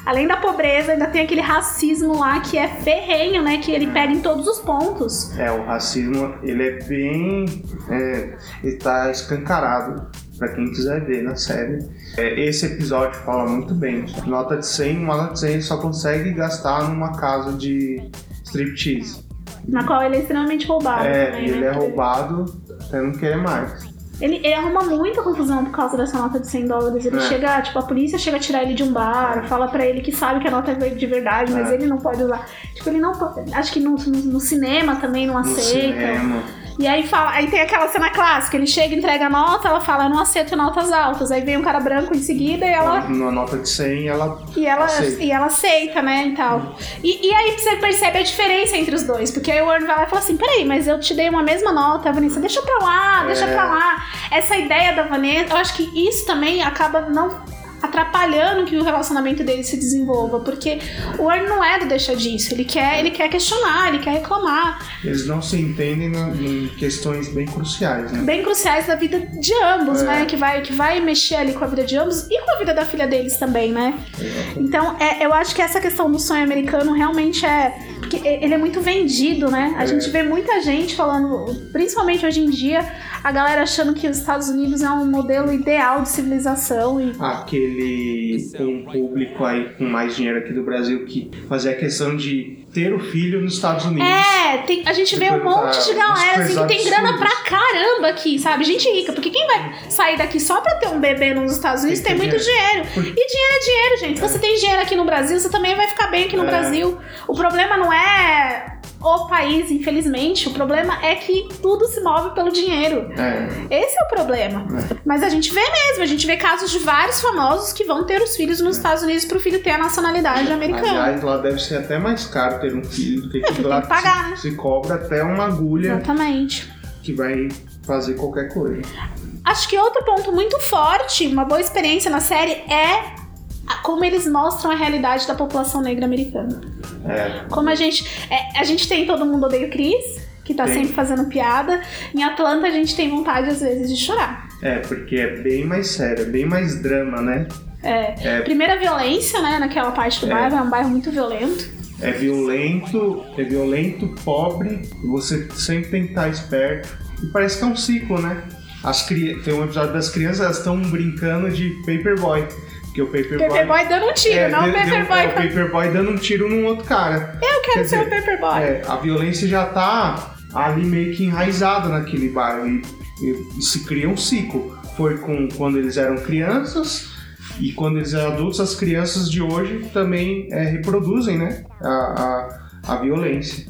Speaker 1: além da pobreza, ainda tem aquele racismo lá que é ferrenho, né? Que ele pega em todos os pontos.
Speaker 2: É, o racismo, ele é bem. É, ele tá escancarado pra quem quiser ver na série. É, esse episódio fala muito bem. Nota de 100, uma nota de 100 ele só consegue gastar numa casa de striptease.
Speaker 1: Na qual ele é extremamente roubado
Speaker 2: É,
Speaker 1: também,
Speaker 2: ele
Speaker 1: né?
Speaker 2: é roubado até não querer mais.
Speaker 1: Ele, ele arruma muita confusão por causa dessa nota de 100 dólares. Ele
Speaker 2: É.
Speaker 1: chega, tipo, a polícia chega a tirar ele de um bar, fala pra ele que sabe que a nota é de verdade, mas
Speaker 2: É.
Speaker 1: ele não pode usar. Tipo, ele não pode. Acho que no, no, no cinema também não
Speaker 2: No
Speaker 1: aceita.
Speaker 2: cinema.
Speaker 1: E aí fala, aí tem aquela cena clássica, ele chega, entrega a nota, ela fala, eu não aceito notas altas. Aí vem um cara branco em seguida e ela
Speaker 2: Na nota de 100, ela.
Speaker 1: e ela,
Speaker 2: Aceita.
Speaker 1: e ela aceita, né, e tal. E, e aí você percebe a diferença entre os dois, porque aí o Warren vai lá e fala assim, peraí, mas eu te dei uma mesma nota, Vanessa, deixa pra lá, deixa
Speaker 2: É.
Speaker 1: pra lá. Essa ideia da Vanessa, eu acho que isso também acaba não atrapalhando que o relacionamento dele se desenvolva, porque o Warren não é do deixa disso, ele quer, ele quer questionar, ele quer reclamar,
Speaker 2: Eles não se entendem na- em questões bem cruciais, né?
Speaker 1: bem cruciais da vida de ambos,
Speaker 2: É.
Speaker 1: né, que vai, que vai mexer ali com a vida de ambos e com a vida da filha deles também, né. Então, é, eu acho que essa questão do sonho americano realmente é. Porque ele é muito vendido, né? A
Speaker 2: É.
Speaker 1: gente vê muita gente falando, principalmente hoje em dia, a galera achando que os Estados Unidos é um modelo ideal de civilização. E
Speaker 2: Aquele um público aí com mais dinheiro aqui do Brasil que fazia questão de ter o filho nos Estados Unidos.
Speaker 1: É, tem- a gente vê um monte de galera assim, que tem grana pra caramba aqui, sabe? Gente rica. Porque quem vai sair daqui só pra ter um bebê nos Estados Unidos tem,
Speaker 2: Tem
Speaker 1: muito dinheiro.
Speaker 2: Por-
Speaker 1: E dinheiro é dinheiro, gente. Se você tem dinheiro aqui no Brasil, você também vai ficar bem aqui no
Speaker 2: É.
Speaker 1: Brasil. O problema não é o país, infelizmente. O problema é que tudo se move pelo dinheiro.
Speaker 2: É.
Speaker 1: Esse é o problema. Mas a gente vê mesmo, a gente vê casos de vários famosos que vão ter os filhos nos Estados Unidos pro filho ter a nacionalidade americana.
Speaker 2: Aliás, lá deve ser até mais caro ter um filho do que
Speaker 1: porque
Speaker 2: lá
Speaker 1: que pagar,
Speaker 2: se,
Speaker 1: né?
Speaker 2: se cobra até uma agulha
Speaker 1: Exatamente.
Speaker 2: que vai fazer qualquer coisa.
Speaker 1: Acho que outro ponto muito forte, uma boa experiência na série é como eles mostram a realidade da população negra americana.
Speaker 2: É.
Speaker 1: Como a gente. é, a gente tem Todo Mundo Odeia o Chris, que tá sempre fazendo piada. Em Atlanta a gente tem vontade, às vezes, de chorar.
Speaker 2: É, porque é bem mais sério, é bem mais drama, né?
Speaker 1: É,
Speaker 2: É.
Speaker 1: Primeira violência, né, naquela parte do
Speaker 2: É.
Speaker 1: bairro, é um bairro muito violento.
Speaker 2: É violento, é violento, pobre, você sempre tem que estar esperto. E parece que é um ciclo, né? As cri... Tem um episódio das crianças, elas estão brincando de Paperboy. Porque o Paperboy.
Speaker 1: Paperboy dando um tiro,
Speaker 2: é,
Speaker 1: não o Paperboy.
Speaker 2: é, o Paperboy dando um tiro num outro cara.
Speaker 1: Eu quero
Speaker 2: Quer
Speaker 1: ser o
Speaker 2: dizer,
Speaker 1: Paperboy.
Speaker 2: É, a violência já tá ali meio que enraizada naquele bairro e, e- e se cria um ciclo. Foi com quando eles eram crianças e quando eles eram adultos, as crianças de hoje também é, reproduzem, né, a, a, a violência.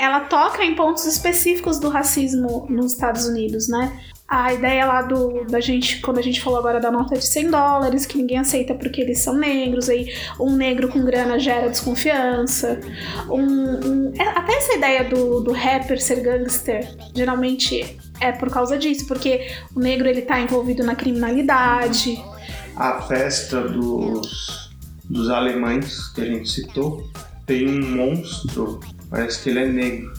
Speaker 1: Ela toca em pontos específicos do racismo nos Estados Unidos, né? A ideia lá do, da gente, quando a gente falou agora da nota de 100 dólares, que ninguém aceita porque eles são negros, aí um negro com grana gera desconfiança. Um, um- é, até essa ideia do, do rapper ser gangster, geralmente é por causa disso, porque o negro ele tá envolvido na criminalidade.
Speaker 2: A festa dos, dos alemães que a gente citou tem um monstro, parece que ele é negro.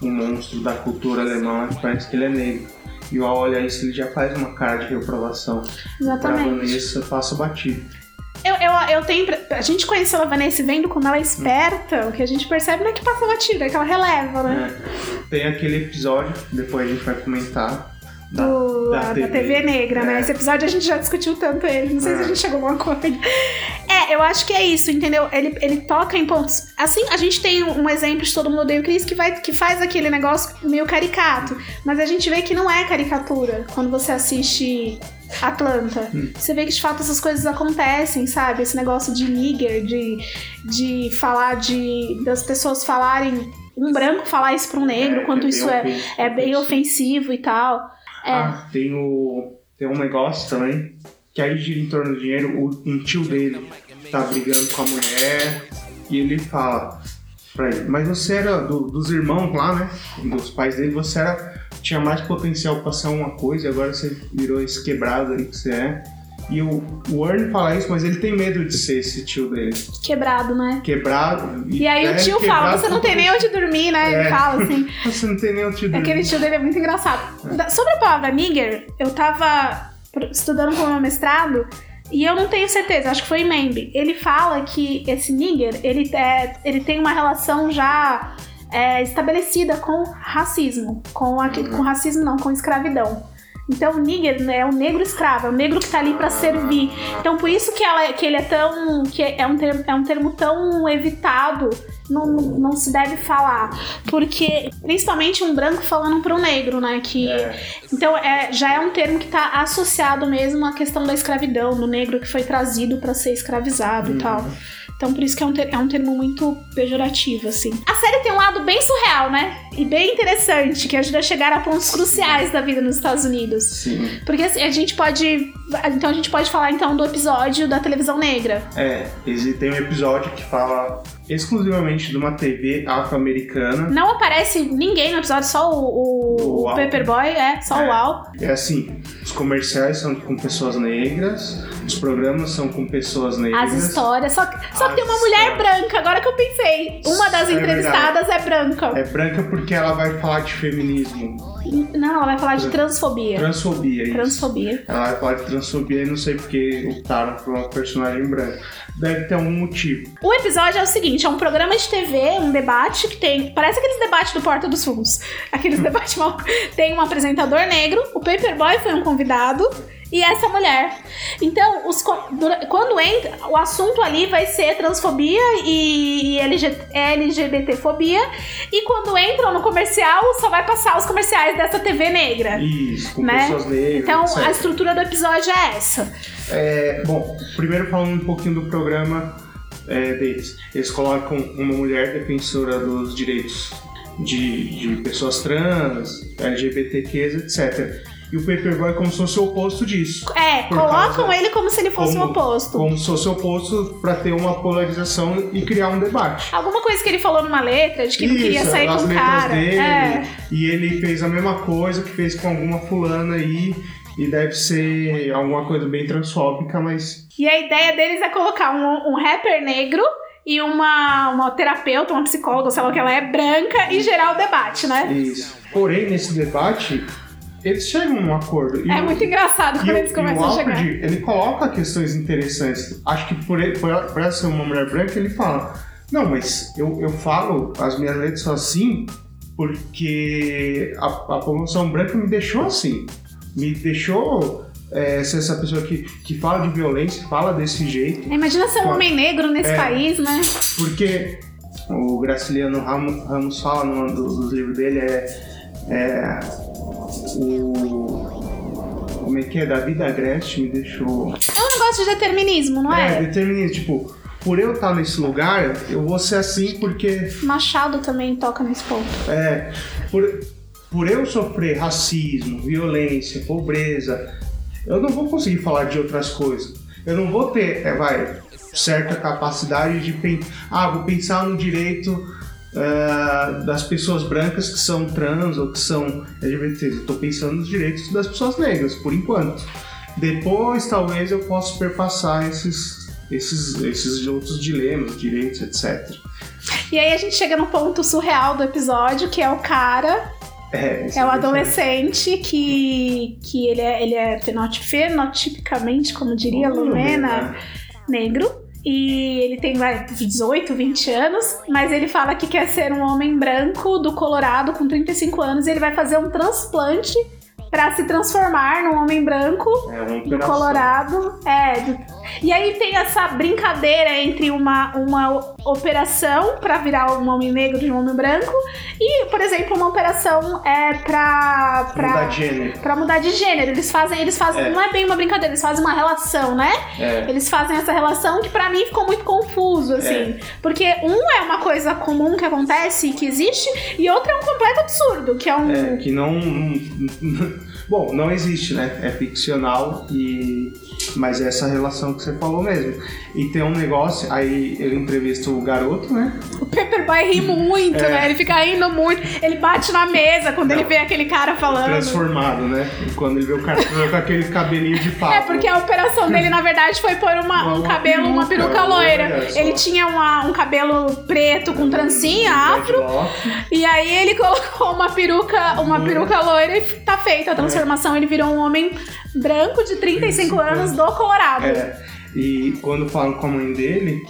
Speaker 2: Um monstro da cultura alemã, parece que ele é negro. E ao olhar isso, ele já faz uma cara de reprovação. Pra
Speaker 1: Exatamente.
Speaker 2: Vanessa, passa batido.
Speaker 1: Eu, eu, eu tenho. A gente conheceu a Vanessa vendo como ela é esperta, o que a gente percebe não é que passa batida, é que ela releva, né?
Speaker 2: É. Tem aquele episódio, depois a gente vai comentar. Da,
Speaker 1: Do,
Speaker 2: da
Speaker 1: a- da,
Speaker 2: TV.
Speaker 1: TV. Negra, né?
Speaker 2: É.
Speaker 1: Esse episódio a gente já discutiu tanto ele, não sei se a
Speaker 2: É.
Speaker 1: gente chegou a alguma coisa. É, eu acho que é isso, entendeu? Ele, ele toca em pontos. Assim, a gente tem um exemplo de Todo Mundo Odeia o Chris que, vai, que faz aquele negócio meio caricato, mas a gente vê que não é caricatura quando você assiste Atlanta.
Speaker 2: Hum.
Speaker 1: Você vê que de fato essas coisas acontecem, sabe? Esse negócio de nigger, de, de falar de. das pessoas falarem. Um branco falar isso pra um negro,
Speaker 2: É,
Speaker 1: quanto
Speaker 2: que
Speaker 1: isso é, é bem ofensivo e tal. É.
Speaker 2: Ah, tem, o, tem um negócio também, que aí gira em torno do dinheiro, o, um tio dele tá brigando com a mulher, e ele fala pra ele, mas você era do- dos irmãos lá, né? Dos pais dele, você era. Tinha mais potencial pra ser uma coisa e agora você virou esse quebrado aí que você é. E o, o Ernie fala isso, mas ele tem medo de ser esse tio dele.
Speaker 1: Quebrado, né?
Speaker 2: Quebrado.
Speaker 1: E aí o
Speaker 2: é,
Speaker 1: tio fala, você não tem nem onde dormir, né? Ele
Speaker 2: É.
Speaker 1: fala assim.
Speaker 2: Você não tem nem onde dormir.
Speaker 1: Aquele tio dele é muito engraçado. Da- Sobre a palavra nigger, eu tava estudando com o meu mestrado e eu não tenho certeza, acho que foi em Membe. Ele fala que esse nigger, ele, é, ele tem uma relação já é, estabelecida com racismo. Com, aquele, com racismo não, com escravidão. Então, o nigger né, é o negro escravo, é o negro que tá ali pra servir. Então, por isso que, ela, que ele é tão. que é um, termo, é um termo tão evitado. Não, não se deve falar. Porque, principalmente um branco falando para um negro, né? Que,
Speaker 2: É.
Speaker 1: Então, é, já é um termo que tá associado mesmo à questão da escravidão, do negro que foi trazido para ser escravizado e tal. Então, por isso que é um, ter- é um termo muito pejorativo, assim. A série tem um lado bem surreal, né? E bem interessante, que ajuda a chegar a pontos cruciais da vida nos Estados Unidos.
Speaker 2: Sim.
Speaker 1: Porque assim, a gente pode. Então a gente pode falar então do episódio da televisão negra.
Speaker 2: É, tem um episódio que fala exclusivamente de uma TV afro-americana.
Speaker 1: Não aparece ninguém no episódio, só o, o,
Speaker 2: O.
Speaker 1: Paperboy, é, só
Speaker 2: É.
Speaker 1: o Al.
Speaker 2: É assim, os comerciais são com pessoas negras, os programas são com pessoas negras.
Speaker 1: As histórias. Só, que- só que tem uma mulher branca, agora que eu pensei. Uma das
Speaker 2: É
Speaker 1: entrevistadas é branca.
Speaker 2: É branca porque ela vai falar de feminismo,
Speaker 1: Não, ela vai falar de transfobia.
Speaker 2: transfobia. isso.
Speaker 1: Transfobia.
Speaker 2: Ela vai falar de transfobia e não sei porque optaram por uma personagem branca. Deve ter um motivo.
Speaker 1: O episódio é o seguinte: é um programa de TV, um debate que tem. Parece aqueles debates do Porta dos Fundos. Aqueles debates mal. Tem um apresentador negro, o Paperboy foi um convidado. E essa mulher. Então, os quando entra, o assunto ali vai ser transfobia e, LG LGBTfobia. E quando entram no comercial, só vai passar os comerciais dessa TV negra.
Speaker 2: Isso, com
Speaker 1: Né?
Speaker 2: pessoas negras.
Speaker 1: Então,
Speaker 2: etc.
Speaker 1: a estrutura do episódio é essa.
Speaker 2: É, bom, primeiro falando um pouquinho do programa é, deles. Eles colocam uma mulher defensora dos direitos de, de pessoas trans, LGBTQs, etc. E o Paperboy é como se fosse o oposto disso.
Speaker 1: É, colocam
Speaker 2: causa-
Speaker 1: ele como se ele fosse o
Speaker 2: como-
Speaker 1: oposto.
Speaker 2: Como se fosse o oposto para ter uma polarização e criar um debate.
Speaker 1: Alguma coisa que ele falou numa letra, de que não queria
Speaker 2: Isso,
Speaker 1: sair com o cara.
Speaker 2: Dele,
Speaker 1: É.
Speaker 2: E ele fez a mesma coisa que fez com alguma fulana aí. E deve ser alguma coisa bem transfóbica, mas
Speaker 1: E a ideia deles é colocar um, um rapper negro e uma, uma terapeuta, uma psicóloga, sei lá o que ela é, branca e gerar o debate, né?
Speaker 2: Isso. Porém, nesse debate, eles chegam num acordo. E
Speaker 1: É
Speaker 2: o-
Speaker 1: muito engraçado
Speaker 2: e
Speaker 1: quando eles
Speaker 2: e
Speaker 1: começam a chegar.
Speaker 2: Alfred, ele coloca questões interessantes. Acho que por, ele, por, por ela ser uma mulher branca, ele fala: Não, mas eu, eu falo, as minhas letras assim porque a, a população branca me deixou assim. Me deixou é, ser essa pessoa que, que fala de violência, fala desse jeito.
Speaker 1: Imagina ser um homem negro nesse
Speaker 2: É.
Speaker 1: país, né?
Speaker 2: Porque o Graciliano Ramos, Ramos fala num dos, dos livros dele é, é o como é que é da vida agreste me deixou
Speaker 1: É um negócio de determinismo, não é?
Speaker 2: determinismo tipo por eu estar nesse lugar eu vou ser assim porque
Speaker 1: Machado também toca nesse ponto.
Speaker 2: é por, por eu sofrer racismo violência pobreza eu não vou conseguir falar de outras coisas eu não vou ter é, vai certa capacidade de pensar ah vou pensar no direito ah, das pessoas brancas que são trans ou que são LGBTs. Eu tô pensando nos direitos das pessoas negras, por enquanto. Depois, talvez, eu possa perpassar esses, esses, esses outros dilemas, direitos, etc.
Speaker 1: E aí a gente chega no ponto surreal do episódio, que é o cara
Speaker 2: É,
Speaker 1: É o
Speaker 2: interessante.
Speaker 1: adolescente que, que ele é, ele é fenotip- fenotipicamente, como diria
Speaker 2: Hum,
Speaker 1: Lumena, negro. E ele tem vai, 18, 20 anos, mas ele fala que quer ser um homem branco do Colorado com 35 anos e ele vai fazer um transplante pra se transformar num homem branco
Speaker 2: É
Speaker 1: do. Colorado. É. do- E aí tem essa brincadeira entre uma, uma operação pra virar um homem negro de um homem branco e, por exemplo, uma operação é pra. pra
Speaker 2: Mudar de gênero.
Speaker 1: Pra mudar de gênero. Eles fazem, eles fazem.
Speaker 2: É.
Speaker 1: Não é bem uma brincadeira, eles fazem uma relação, né?
Speaker 2: É.
Speaker 1: Eles fazem essa relação que pra mim ficou muito confuso, assim. Porque um é uma coisa comum que acontece, que existe, e outro é um completo absurdo, que é um.
Speaker 2: É, que não. Bom, não existe, né? É ficcional e. Mas é essa relação que você falou mesmo. E tem um negócio, aí ele entrevista o garoto, né?
Speaker 1: O Paperboy ri muito,
Speaker 2: É.
Speaker 1: né? Ele fica rindo muito. Ele bate na mesa quando ele vê aquele cara falando.
Speaker 2: Transformado, né? E quando ele vê o cara com aquele cabelinho de papo.
Speaker 1: É, porque a operação dele, na verdade, foi pôr uma,
Speaker 2: Uma-
Speaker 1: um
Speaker 2: uma
Speaker 1: cabelo, uma
Speaker 2: peruca,
Speaker 1: peruca loira.
Speaker 2: só.
Speaker 1: Ele tinha uma- um cabelo preto com trancinha, afro.
Speaker 2: Dreadlock.
Speaker 1: E aí ele colocou uma peruca, uma
Speaker 2: Loira.
Speaker 1: peruca loira e tá feita a transformação. Ele virou um homem branco de 35 anos do Colorado.
Speaker 2: É, e quando falam com a mãe dele,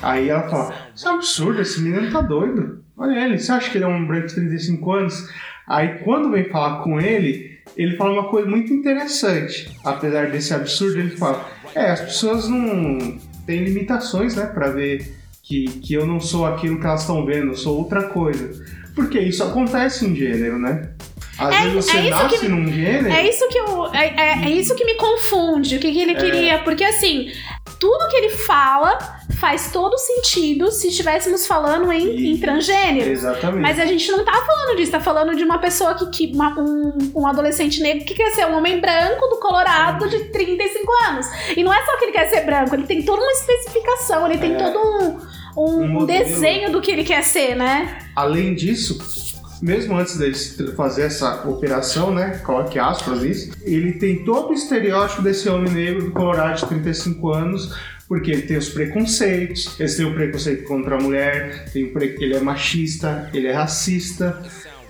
Speaker 2: aí ela fala: Isso é um absurdo, esse menino tá doido. Olha ele, você acha que ele é um branco de 35 anos? Aí quando vem falar com ele, ele fala uma coisa muito interessante. Apesar desse absurdo, ele fala: é, as pessoas não têm limitações, né, pra ver que, que eu não sou aquilo que elas estão vendo, eu sou outra coisa. Porque isso acontece em gênero, né? Às
Speaker 1: É-
Speaker 2: vezes você
Speaker 1: é isso
Speaker 2: nasce
Speaker 1: que-
Speaker 2: num gênero.
Speaker 1: É isso que eu, é, é- é isso que me confunde, o que, que ele queria, porque assim, tudo que ele fala faz todo sentido se estivéssemos falando em,
Speaker 2: E-
Speaker 1: em transgênero.
Speaker 2: Exatamente.
Speaker 1: Mas a gente não tá falando disso, tá falando de uma pessoa que, que uma- um, um adolescente negro que quer ser um homem branco do Colorado de 35 anos. E não é só que ele quer ser branco, ele tem toda uma especificação, ele tem
Speaker 2: É.
Speaker 1: todo um, um,
Speaker 2: Um
Speaker 1: desenho do que ele quer ser, né?
Speaker 2: Além disso, mesmo antes dele fazer essa operação, né? Coloque aspas isso, ele tem todo o estereótipo desse homem negro do Colorado de 35 anos, porque ele tem os preconceitos, ele tem o preconceito contra a mulher, tem pre... ele é machista, ele é racista.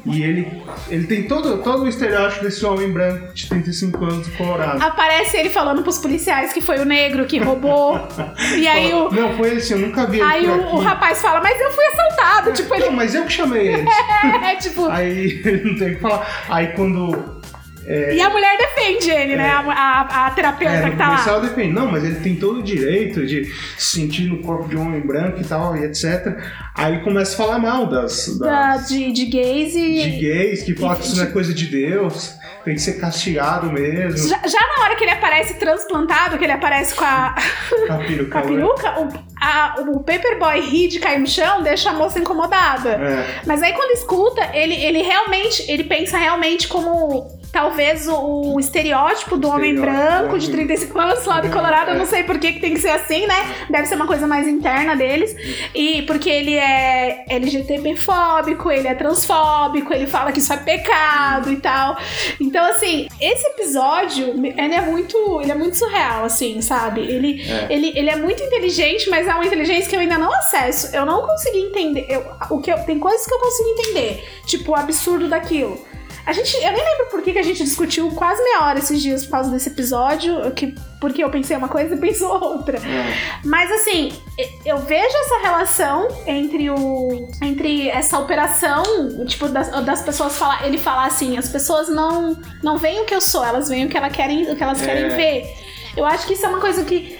Speaker 2: E ele, ele tem todo, todo o estereótipo desse homem branco de 35 anos do Colorado.
Speaker 1: Aparece ele falando pros policiais que foi o negro que roubou. e aí o,
Speaker 2: Não, foi assim, eu nunca vi ele
Speaker 1: aí o, o rapaz fala, mas eu fui assaltado. Tipo, ele
Speaker 2: Não, mas eu que chamei ele.
Speaker 1: é tipo.
Speaker 2: Aí ele não tem o que falar. Aí quando
Speaker 1: E a mulher defende ele, né? A, a, a terapeuta
Speaker 2: É,
Speaker 1: que tá lá.
Speaker 2: depende. Não, mas ele tem todo o direito de se sentir no corpo de um homem branco e tal, e etc. Aí ele começa a falar mal das,
Speaker 1: Da-
Speaker 2: das
Speaker 1: de, de gays e.
Speaker 2: de gays, que fala que isso não é coisa de Deus, tem que ser castigado mesmo.
Speaker 1: Já, já na hora que ele aparece transplantado, que ele aparece com a,
Speaker 2: Com a peruca,
Speaker 1: com a peruca, o, a- o Paperboy ri de cair no chão, deixa a moça incomodada.
Speaker 2: É,
Speaker 1: Mas aí quando escuta, ele, ele realmente, ele pensa realmente como talvez o, o estereótipo do homem branco de
Speaker 2: homem.
Speaker 1: 35 anos lá do
Speaker 2: É,
Speaker 1: Colorado, eu
Speaker 2: é.
Speaker 1: não sei por que, que tem que ser assim, né? Deve ser uma coisa mais interna deles. E porque ele é LGTB-fóbico, ele é transfóbico, ele fala que isso é pecado e tal. Então, assim, esse episódio, ele é muito, ele é muito surreal, assim, sabe? Ele,
Speaker 2: É.
Speaker 1: ele, ele é muito inteligente, mas é uma inteligência que eu ainda não acesso. Eu não consegui entender. Eu, o que eu- tem coisas que eu consigo entender, tipo o absurdo daquilo. A gente, eu nem lembro por que, que a gente discutiu quase meia hora esses dias por causa desse episódio, que, porque eu pensei uma coisa e pensou outra.
Speaker 2: é.
Speaker 1: Mas assim, eu vejo essa relação entre o. entre essa operação, tipo, das, das pessoas falar. Ele falar assim, as pessoas não, não veem o que eu sou, elas veem o que, ela querem, o que elas
Speaker 2: É.
Speaker 1: querem ver. Eu acho que isso é uma coisa que.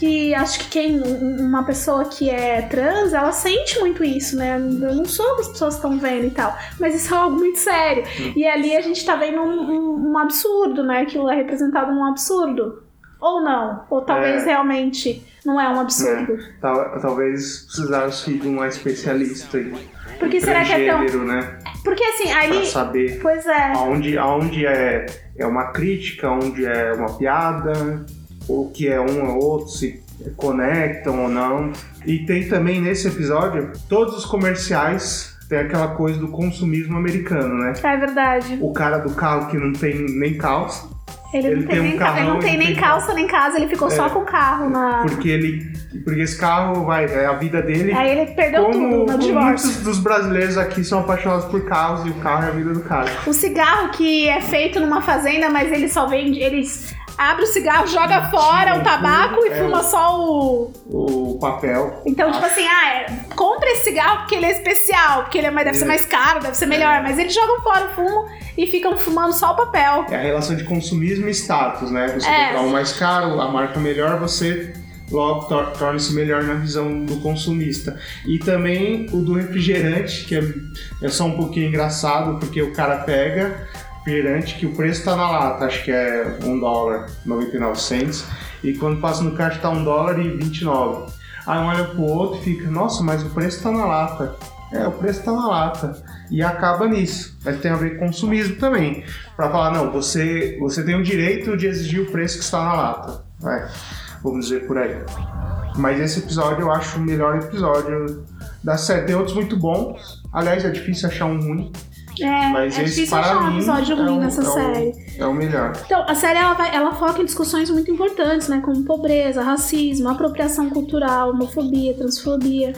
Speaker 1: Que, acho que quem. Uma pessoa que é trans, ela sente muito isso, né? Eu não sou o que as pessoas estão vendo e tal. Mas isso é algo muito sério. E ali a gente tá vendo um, um- um absurdo, né? Aquilo é representado num absurdo. Ou não. Ou talvez
Speaker 2: É.
Speaker 1: realmente não é um absurdo.
Speaker 2: Tal- talvez precisasse de uma especialista aí.
Speaker 1: Porque será que é tão.
Speaker 2: né?
Speaker 1: Porque assim,
Speaker 2: Pra
Speaker 1: ali.
Speaker 2: saber
Speaker 1: Pois é.
Speaker 2: aonde, aonde é, é uma crítica, onde é uma piada, ou que é um ou outro, se conectam ou não. E tem também nesse episódio, todos os comerciais tem aquela coisa do consumismo americano, né?
Speaker 1: É verdade.
Speaker 2: O cara do carro que não tem nem calça,
Speaker 1: Ele,
Speaker 2: Ele
Speaker 1: não tem,
Speaker 2: tem um
Speaker 1: nem, ca- ele não tem nem
Speaker 2: tem
Speaker 1: calça nem casa, ele ficou só
Speaker 2: É.
Speaker 1: com o carro na.
Speaker 2: porque ele. Porque esse carro vai, é a vida dele.
Speaker 1: Aí ele perdeu
Speaker 2: Como,
Speaker 1: tudo no
Speaker 2: como
Speaker 1: divórcio.
Speaker 2: muitos dos brasileiros aqui são apaixonados por carros e o carro é a vida do cara.
Speaker 1: O cigarro que é feito numa fazenda, mas ele só vende. Eles abrem o cigarro, joga fora o tabaco e
Speaker 2: É.
Speaker 1: fuma só o.
Speaker 2: O papel.
Speaker 1: Então, tipo assim, ah, é, compra esse cigarro porque ele é especial, porque ele é deve ser
Speaker 2: É.
Speaker 1: mais caro, deve ser melhor. Mas eles jogam fora o fumo e ficam fumando só o papel.
Speaker 2: É a relação de consumismo e status, né? Você
Speaker 1: É.
Speaker 2: comprar o mais caro, a marca melhor, você logo tor- torna-se melhor na visão do consumista. E também o do refrigerante, que é, é só um pouquinho engraçado, porque o cara pega refrigerante que o preço tá na lata, acho que é um dólar 99 cents, e quando passa no caixa tá um dólar e 29. Aí um olha pro outro e fica, nossa, mas o preço tá na lata. É, o preço tá na lata. E acaba nisso. Mas tem a ver com consumismo também. Pra falar, não, você, você tem o direito de exigir o preço que está na lata. Vamos dizer por aí. Mas esse episódio eu acho o melhor episódio da série. Tem outros muito bons. Aliás, é difícil achar um ruim.
Speaker 1: É,
Speaker 2: Mas
Speaker 1: é
Speaker 2: esse,
Speaker 1: difícil
Speaker 2: para
Speaker 1: achar um episódio
Speaker 2: é
Speaker 1: ruim
Speaker 2: o-
Speaker 1: nessa
Speaker 2: é
Speaker 1: série.
Speaker 2: É o melhor.
Speaker 1: Então, a série ela, vai- ela foca em discussões muito importantes, né? Como pobreza, racismo, apropriação cultural, homofobia, transfobia.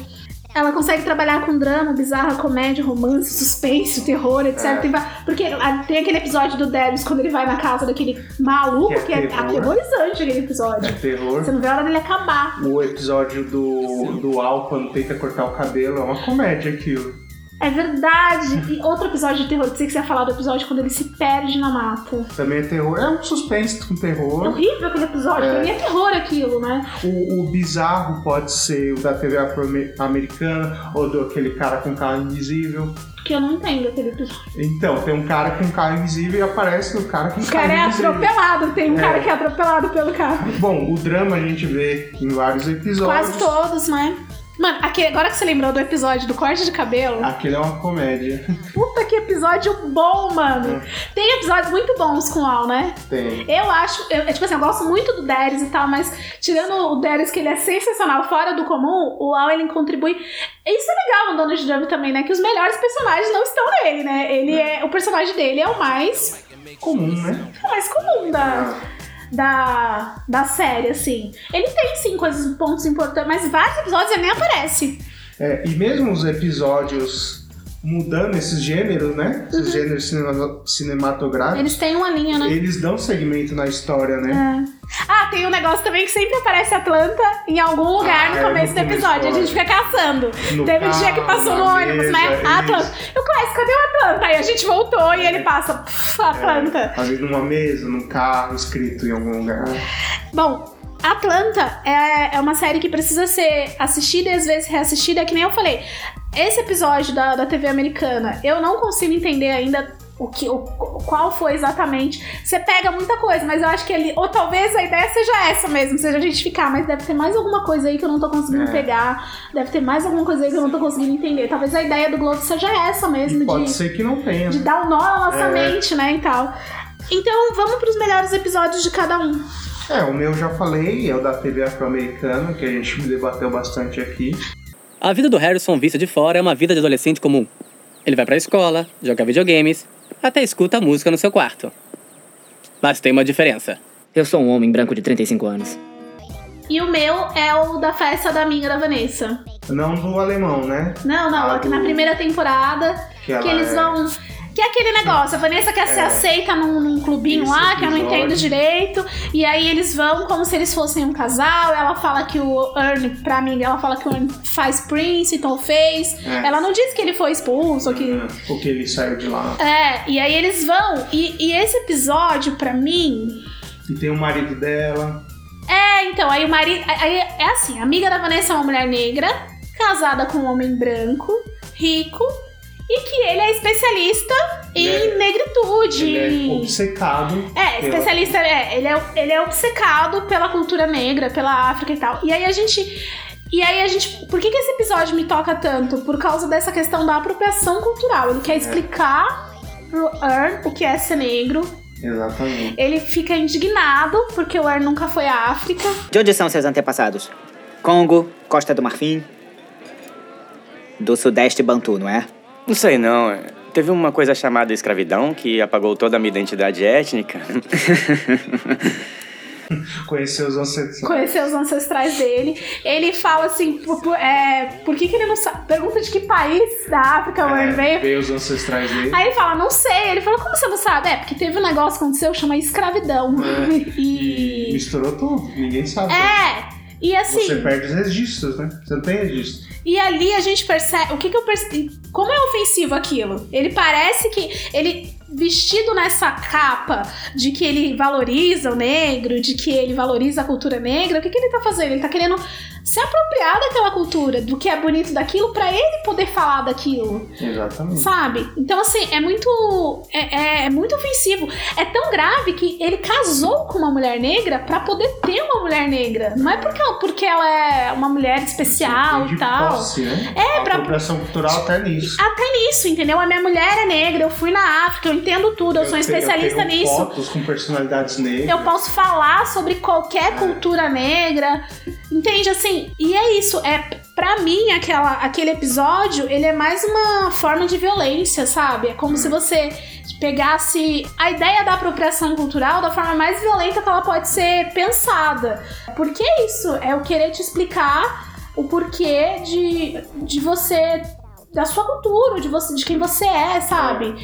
Speaker 1: Ela consegue trabalhar com drama, bizarra, comédia, romance, suspense, terror, etc.
Speaker 2: É.
Speaker 1: Tem porque tem aquele episódio do Debs quando ele vai na casa daquele maluco, que
Speaker 2: Que
Speaker 1: é,
Speaker 2: é terror.
Speaker 1: aterrorizante aquele
Speaker 2: É
Speaker 1: episódio.
Speaker 2: terror.
Speaker 1: Você não vê a hora dele acabar.
Speaker 2: O episódio do, do Al quando tenta cortar o cabelo é uma comédia aquilo.
Speaker 1: É verdade. E outro episódio de terror, que você ia falar do episódio quando ele se perde na mata.
Speaker 2: Também é terror. É um suspense com
Speaker 1: É
Speaker 2: terror.
Speaker 1: horrível aquele episódio,
Speaker 2: É.
Speaker 1: pra mim é terror aquilo, né?
Speaker 2: O, o bizarro pode ser o da TV afro-americana ou do aquele cara com carro invisível.
Speaker 1: Que eu não entendo aquele episódio.
Speaker 2: Então, tem um cara com carro invisível e aparece o cara com
Speaker 1: O
Speaker 2: carro
Speaker 1: cara é
Speaker 2: invisível.
Speaker 1: atropelado, tem um
Speaker 2: É.
Speaker 1: cara que é atropelado pelo carro.
Speaker 2: Bom, o drama a gente vê em vários episódios.
Speaker 1: Quase todos, né? Mano, aquele, agora que você lembrou do episódio do corte de cabelo,
Speaker 2: Aquele é uma comédia.
Speaker 1: puta que episódio bom, mano.
Speaker 2: É.
Speaker 1: Tem episódios muito bons com o Al, né?
Speaker 2: Tem.
Speaker 1: Eu acho, eu, é, tipo assim, eu gosto muito do Darius e tal, mas tirando o Darius, que ele é sensacional, fora do comum, o Al ele contribui. Isso é legal no Donald Trump também, né? Que os melhores personagens não estão nele, né? Ele é. O personagem dele é o mais,
Speaker 2: Comum, né?
Speaker 1: o mais comum da. Da, da série, assim. Ele tem, sim, coisas, pontos importantes, mas vários episódios ele nem aparece.
Speaker 2: É, e mesmo os episódios mudando esses gêneros, né? Esses
Speaker 1: Uhum.
Speaker 2: gêneros cinema- cinematográficos,
Speaker 1: Eles têm uma linha, né?
Speaker 2: eles dão segmento na história, né?
Speaker 1: É. Ah, tem um negócio também que sempre aparece Atlanta em algum lugar
Speaker 2: Ah,
Speaker 1: no
Speaker 2: é,
Speaker 1: começo
Speaker 2: no
Speaker 1: do episódio. A gente fica caçando.
Speaker 2: No
Speaker 1: Teve um dia que
Speaker 2: carro,
Speaker 1: passou no ônibus,
Speaker 2: mesa,
Speaker 1: né?
Speaker 2: isso.
Speaker 1: Atlanta. Eu, Clássico, cadê o Atlanta? Aí a gente voltou e ele passa, "Pff, Atlanta.
Speaker 2: Às vezes numa mesa, num carro, escrito em algum lugar.
Speaker 1: Bom, Atlanta é, é uma série que precisa ser assistida e às vezes reassistida, que nem eu falei. Esse episódio da, da TV americana, eu não consigo entender ainda o que, o, qual foi exatamente. Você pega muita coisa, mas eu acho que ele. Ou talvez a ideia seja essa mesmo, seja a gente ficar, mas deve ter mais alguma coisa aí que eu não tô conseguindo
Speaker 2: É.
Speaker 1: pegar. Deve ter mais alguma coisa aí que eu não tô conseguindo entender. Talvez a ideia do Globo seja essa mesmo,
Speaker 2: E pode
Speaker 1: de
Speaker 2: ser que não tenha.
Speaker 1: de dar um nó na nossa
Speaker 2: É.
Speaker 1: mente, né, e tal. Então, vamos pros melhores episódios de cada um.
Speaker 2: É, o meu eu já falei, é o da TV afro-americana, que a gente debateu bastante aqui.
Speaker 4: A vida do Harrison vista de fora é uma vida de adolescente comum. Ele vai pra escola, joga videogames, até escuta música no seu quarto. Mas tem uma diferença.
Speaker 5: Eu sou um homem branco de 35 anos.
Speaker 1: E o meu é o da festa da amiga da Vanessa.
Speaker 2: Não do alemão, né?
Speaker 1: Não, não,
Speaker 2: Ah,
Speaker 1: aqui
Speaker 2: do-
Speaker 1: na primeira temporada,
Speaker 2: Que
Speaker 1: que, eles
Speaker 2: é-
Speaker 1: vão. Que é aquele negócio, a Vanessa quer ser
Speaker 2: É.
Speaker 1: aceita num, num clubinho
Speaker 2: Esse
Speaker 1: lá, que eu não
Speaker 2: episódio.
Speaker 1: entendo direito. E aí eles vão como se eles fossem um casal. Ela fala que o Ernie, pra mim, ela fala que o Ernie faz Prince, então fez.
Speaker 2: É.
Speaker 1: Ela não diz que ele foi expulso, ou que.
Speaker 2: Porque ele saiu de lá.
Speaker 1: É, e aí eles vão. E, e esse episódio, pra mim,
Speaker 2: E tem o marido dela.
Speaker 1: É, então, aí o marido. Aí é assim, a amiga da Vanessa é uma mulher negra, casada com um homem branco, rico, e que ele é especialista em
Speaker 2: é-
Speaker 1: negritude.
Speaker 2: Ele é obcecado.
Speaker 1: É,
Speaker 2: pela-
Speaker 1: especialista, é, ele é, ele é obcecado pela cultura negra, pela África e tal. E aí a gente. E aí a gente. Por que, que esse episódio me toca tanto? Por causa dessa questão da apropriação cultural. Ele quer explicar pro Earn o que é ser negro.
Speaker 2: Exatamente.
Speaker 1: Ele fica indignado porque o Earn nunca foi à África.
Speaker 5: De onde são seus antepassados? Congo, Costa do Marfim? Do Sudeste Bantu, não é?
Speaker 6: Não sei não. é. Teve uma coisa chamada escravidão que apagou toda a minha identidade étnica.
Speaker 2: Conhecer os ancestrais.
Speaker 1: conhecer os ancestrais dele. Ele fala assim, por, por- é, por que, que ele não sabe? Pergunta de que país da África o
Speaker 2: É,
Speaker 1: veio.
Speaker 2: ver os ancestrais dele.
Speaker 1: Aí ele fala, não sei. Ele fala, como você não sabe? É, porque teve um negócio que aconteceu chama escravidão.
Speaker 2: E
Speaker 1: E.
Speaker 2: misturou tudo. Ninguém sabe.
Speaker 1: É! E assim.
Speaker 2: Você perde os registros, né? Você não tem registro.
Speaker 1: E ali a gente percebe. O que, que eu percebi? Como é ofensivo aquilo? Ele parece que. Ele vestido nessa capa de que ele valoriza o negro, de que ele valoriza a cultura negra, o que, que ele tá fazendo? Ele tá querendo se apropriar daquela cultura, do que é bonito daquilo, pra ele poder falar daquilo.
Speaker 2: Exatamente.
Speaker 1: Sabe? Então, assim, é muito. É, é- é muito ofensivo. É tão grave que ele casou com uma mulher negra pra poder ter uma mulher negra. Não é porque ela, porque ela é uma mulher especial e tal.
Speaker 2: posse, né?
Speaker 1: É,
Speaker 2: A
Speaker 1: pra-
Speaker 2: cultural até nisso.
Speaker 1: Até nisso, entendeu? A minha mulher é negra, eu fui na África, eu entendo tudo, eu, sou
Speaker 2: tenho-
Speaker 1: especialista
Speaker 2: eu tenho
Speaker 1: nisso.
Speaker 2: fotos com personalidades negras.
Speaker 1: Eu posso falar sobre
Speaker 2: É.
Speaker 1: qualquer cultura negra. Entende assim? E é isso, é para mim aquela aquele episódio, ele é mais uma forma de violência, sabe? É como se você pegasse a ideia da apropriação cultural da forma mais violenta que ela pode ser pensada. Porque é isso, é eu querer te explicar o porquê de, de você da sua cultura, de você, de quem você é, sabe?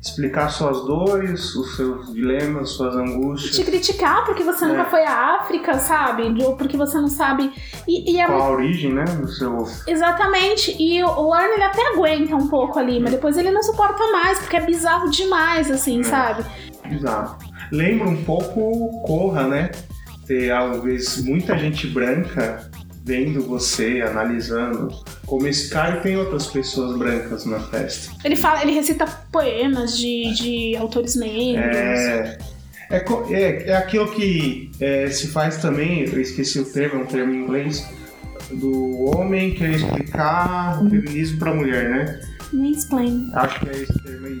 Speaker 2: Explicar suas dores, os seus dilemas, suas angústias.
Speaker 1: Te criticar porque você nunca
Speaker 2: É.
Speaker 1: foi à África, sabe? Ou porque você não sabe. E, e é
Speaker 2: Qual a origem, né? Do seu.
Speaker 1: Exatamente. E o Arno ele até aguenta um pouco ali, mas depois ele não suporta mais, porque é bizarro demais, assim, sabe?
Speaker 2: Bizarro. Lembra um pouco Corra, né? Ter, às vezes, muita gente branca vendo você, analisando. Como esse cara tem outras pessoas brancas na festa.
Speaker 1: Ele fala, ele recita poemas de, de autores negros.
Speaker 2: É, é, é, é aquilo que é, se faz também, eu esqueci o termo, é um termo em inglês, do homem querer explicar o feminismo pra mulher, né?
Speaker 1: Mansplain.
Speaker 2: Acho que é esse termo aí.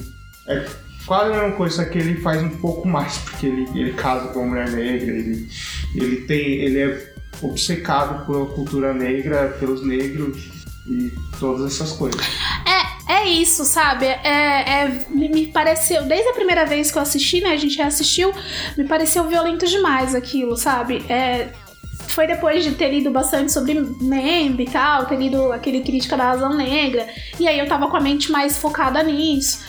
Speaker 2: É quase a mesma coisa, só que ele faz um pouco mais, porque ele, ele casa com uma mulher negra, ele, ele tem. ele é obcecado pela cultura negra, pelos negros e todas essas coisas.
Speaker 1: É, é isso, sabe? É, é- me, pareceu, desde a primeira vez que eu assisti, né? A gente reassistiu, me pareceu violento demais aquilo, sabe? É, foi depois de ter lido bastante sobre Membe e tal, ter lido aquele Crítica da Razão Negra, e aí eu tava com a mente mais focada nisso.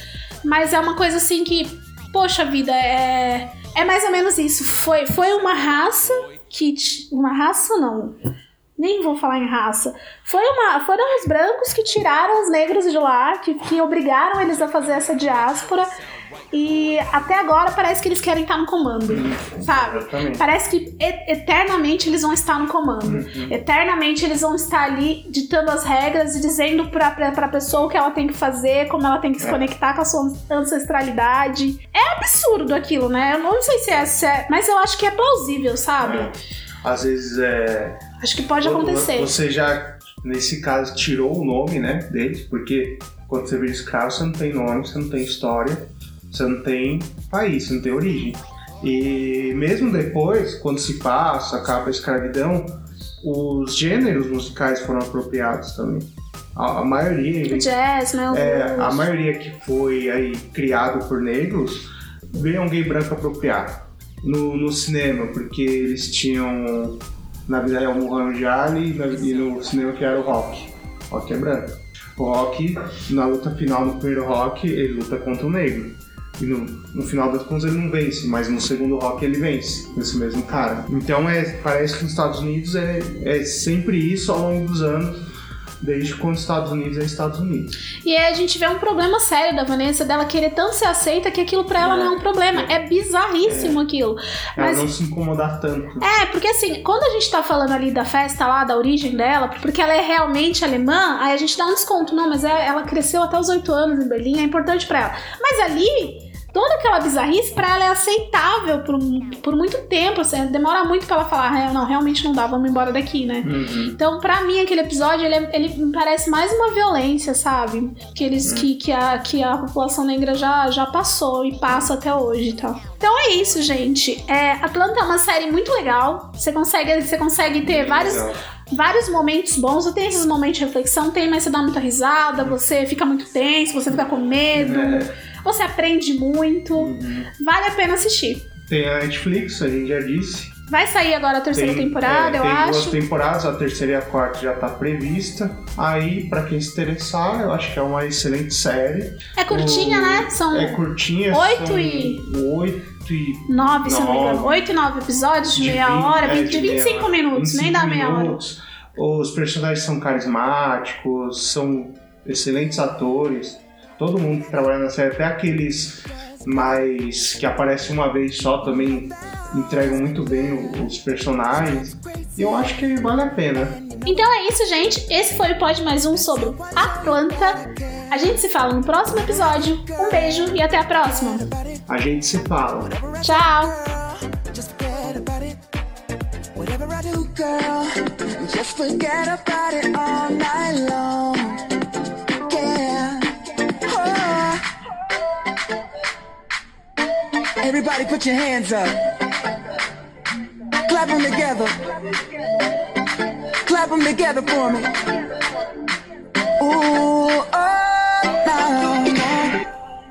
Speaker 1: Mas é uma coisa assim que, poxa vida, é, é mais ou menos isso. Foi, foi uma raça que. t- Uma raça não. Nem vou falar em raça. Foi uma, foram os brancos que tiraram os negros de lá, que, que obrigaram eles a fazer essa diáspora. E até agora parece que eles querem estar no comando, sabe?
Speaker 2: Exatamente.
Speaker 1: Parece que eternamente eles vão estar no comando. Eternamente eles vão estar ali ditando as regras e dizendo pra, pra, pra pessoa o que ela tem que fazer, como ela tem que se
Speaker 2: É.
Speaker 1: conectar com a sua ancestralidade. É absurdo aquilo, né? Eu não sei se é, se é- mas eu acho que é plausível, sabe?
Speaker 2: É. Às vezes é.
Speaker 1: Acho que pode acontecer.
Speaker 2: Você já, nesse caso, tirou o nome, né, deles, porque quando você vira escravo, você não tem nome, você não tem história, você não tem país, você não tem origem. E mesmo depois, quando se passa, acaba a escravidão, os gêneros musicais foram apropriados também. A, a maioria,
Speaker 1: O jazz, né?
Speaker 2: É, a maioria que foi aí criado por negros veio gay branco apropriar no, no cinema, porque eles tinham na vida real o Muhammad Ali e, na- e no cinema que era o Rock. Rock é branco. O Rock, na luta final no primeiro Rock, ele luta contra o negro. E no, no final das contas ele não vence, mas no segundo Rock ele vence, esse mesmo cara. Então é, parece que nos Estados Unidos é, é sempre isso ao longo dos anos, desde quando os Estados Unidos é Estados Unidos.
Speaker 1: E aí a gente vê um problema sério da Vanessa, dela querer tanto ser aceita que aquilo pra ela não é um problema. É bizarríssimo aquilo.
Speaker 2: Ela
Speaker 1: Mas
Speaker 2: não se incomodar tanto.
Speaker 1: É, porque assim, quando a gente tá falando ali da festa lá, da origem dela, porque ela é realmente alemã, aí a gente dá um desconto. Não, mas é- ela cresceu até os oito anos em Berlim, é importante pra ela. Mas ali, toda aquela bizarrice pra ela é aceitável por, por muito tempo. Assim, demora muito pra ela falar, "Ah, não, realmente não dá, vamos embora daqui, né?
Speaker 2: Uhum.
Speaker 1: Então, pra mim, aquele episódio, ele, é- ele me parece mais uma violência, sabe? Que eles que, que, a, que a população negra já, já passou e passa até hoje e tal. Então é isso, gente. É, Atlanta é uma série muito legal. Você consegue, você consegue ter vários,
Speaker 2: Legal.
Speaker 1: vários momentos bons. Tem esses momentos de reflexão, tem, mas você dá muita risada, você fica muito tenso, você fica com medo, você aprende muito. Vale a pena assistir.
Speaker 2: Tem a Netflix, a gente já disse.
Speaker 1: Vai sair agora a terceira
Speaker 2: Tem,
Speaker 1: temporada,
Speaker 2: é,
Speaker 1: eu
Speaker 2: tem
Speaker 1: acho.
Speaker 2: duas temporadas, a terceira e a quarta já tá prevista. Aí, pra quem se interessar, eu acho que é uma excelente série.
Speaker 1: É curtinha,
Speaker 2: O-
Speaker 1: né? São
Speaker 2: É curtinha.
Speaker 1: Oito e-
Speaker 2: Oito e...
Speaker 1: Nove, se não me engano. Oito e nove episódios de,
Speaker 2: de
Speaker 1: meia
Speaker 2: 20,
Speaker 1: hora,
Speaker 2: é,
Speaker 1: 20,
Speaker 2: de meia
Speaker 1: 25
Speaker 2: hora.
Speaker 1: minutos, nem
Speaker 2: 25
Speaker 1: dá meia hora.
Speaker 2: Os personagens são carismáticos, são excelentes atores. Todo mundo que trabalha na série, até aqueles mais que aparecem uma vez só também entregam muito bem os personagens. E eu acho que vale a pena.
Speaker 1: Então é isso, gente. Esse foi o Pod Mais Um sobre Atlanta. A gente se fala no próximo episódio. Um beijo e até a próxima.
Speaker 2: A gente se fala.
Speaker 1: Tchau!
Speaker 3: Everybody put your hands up. Clap them together. Clap them together for me. Ooh. Oh.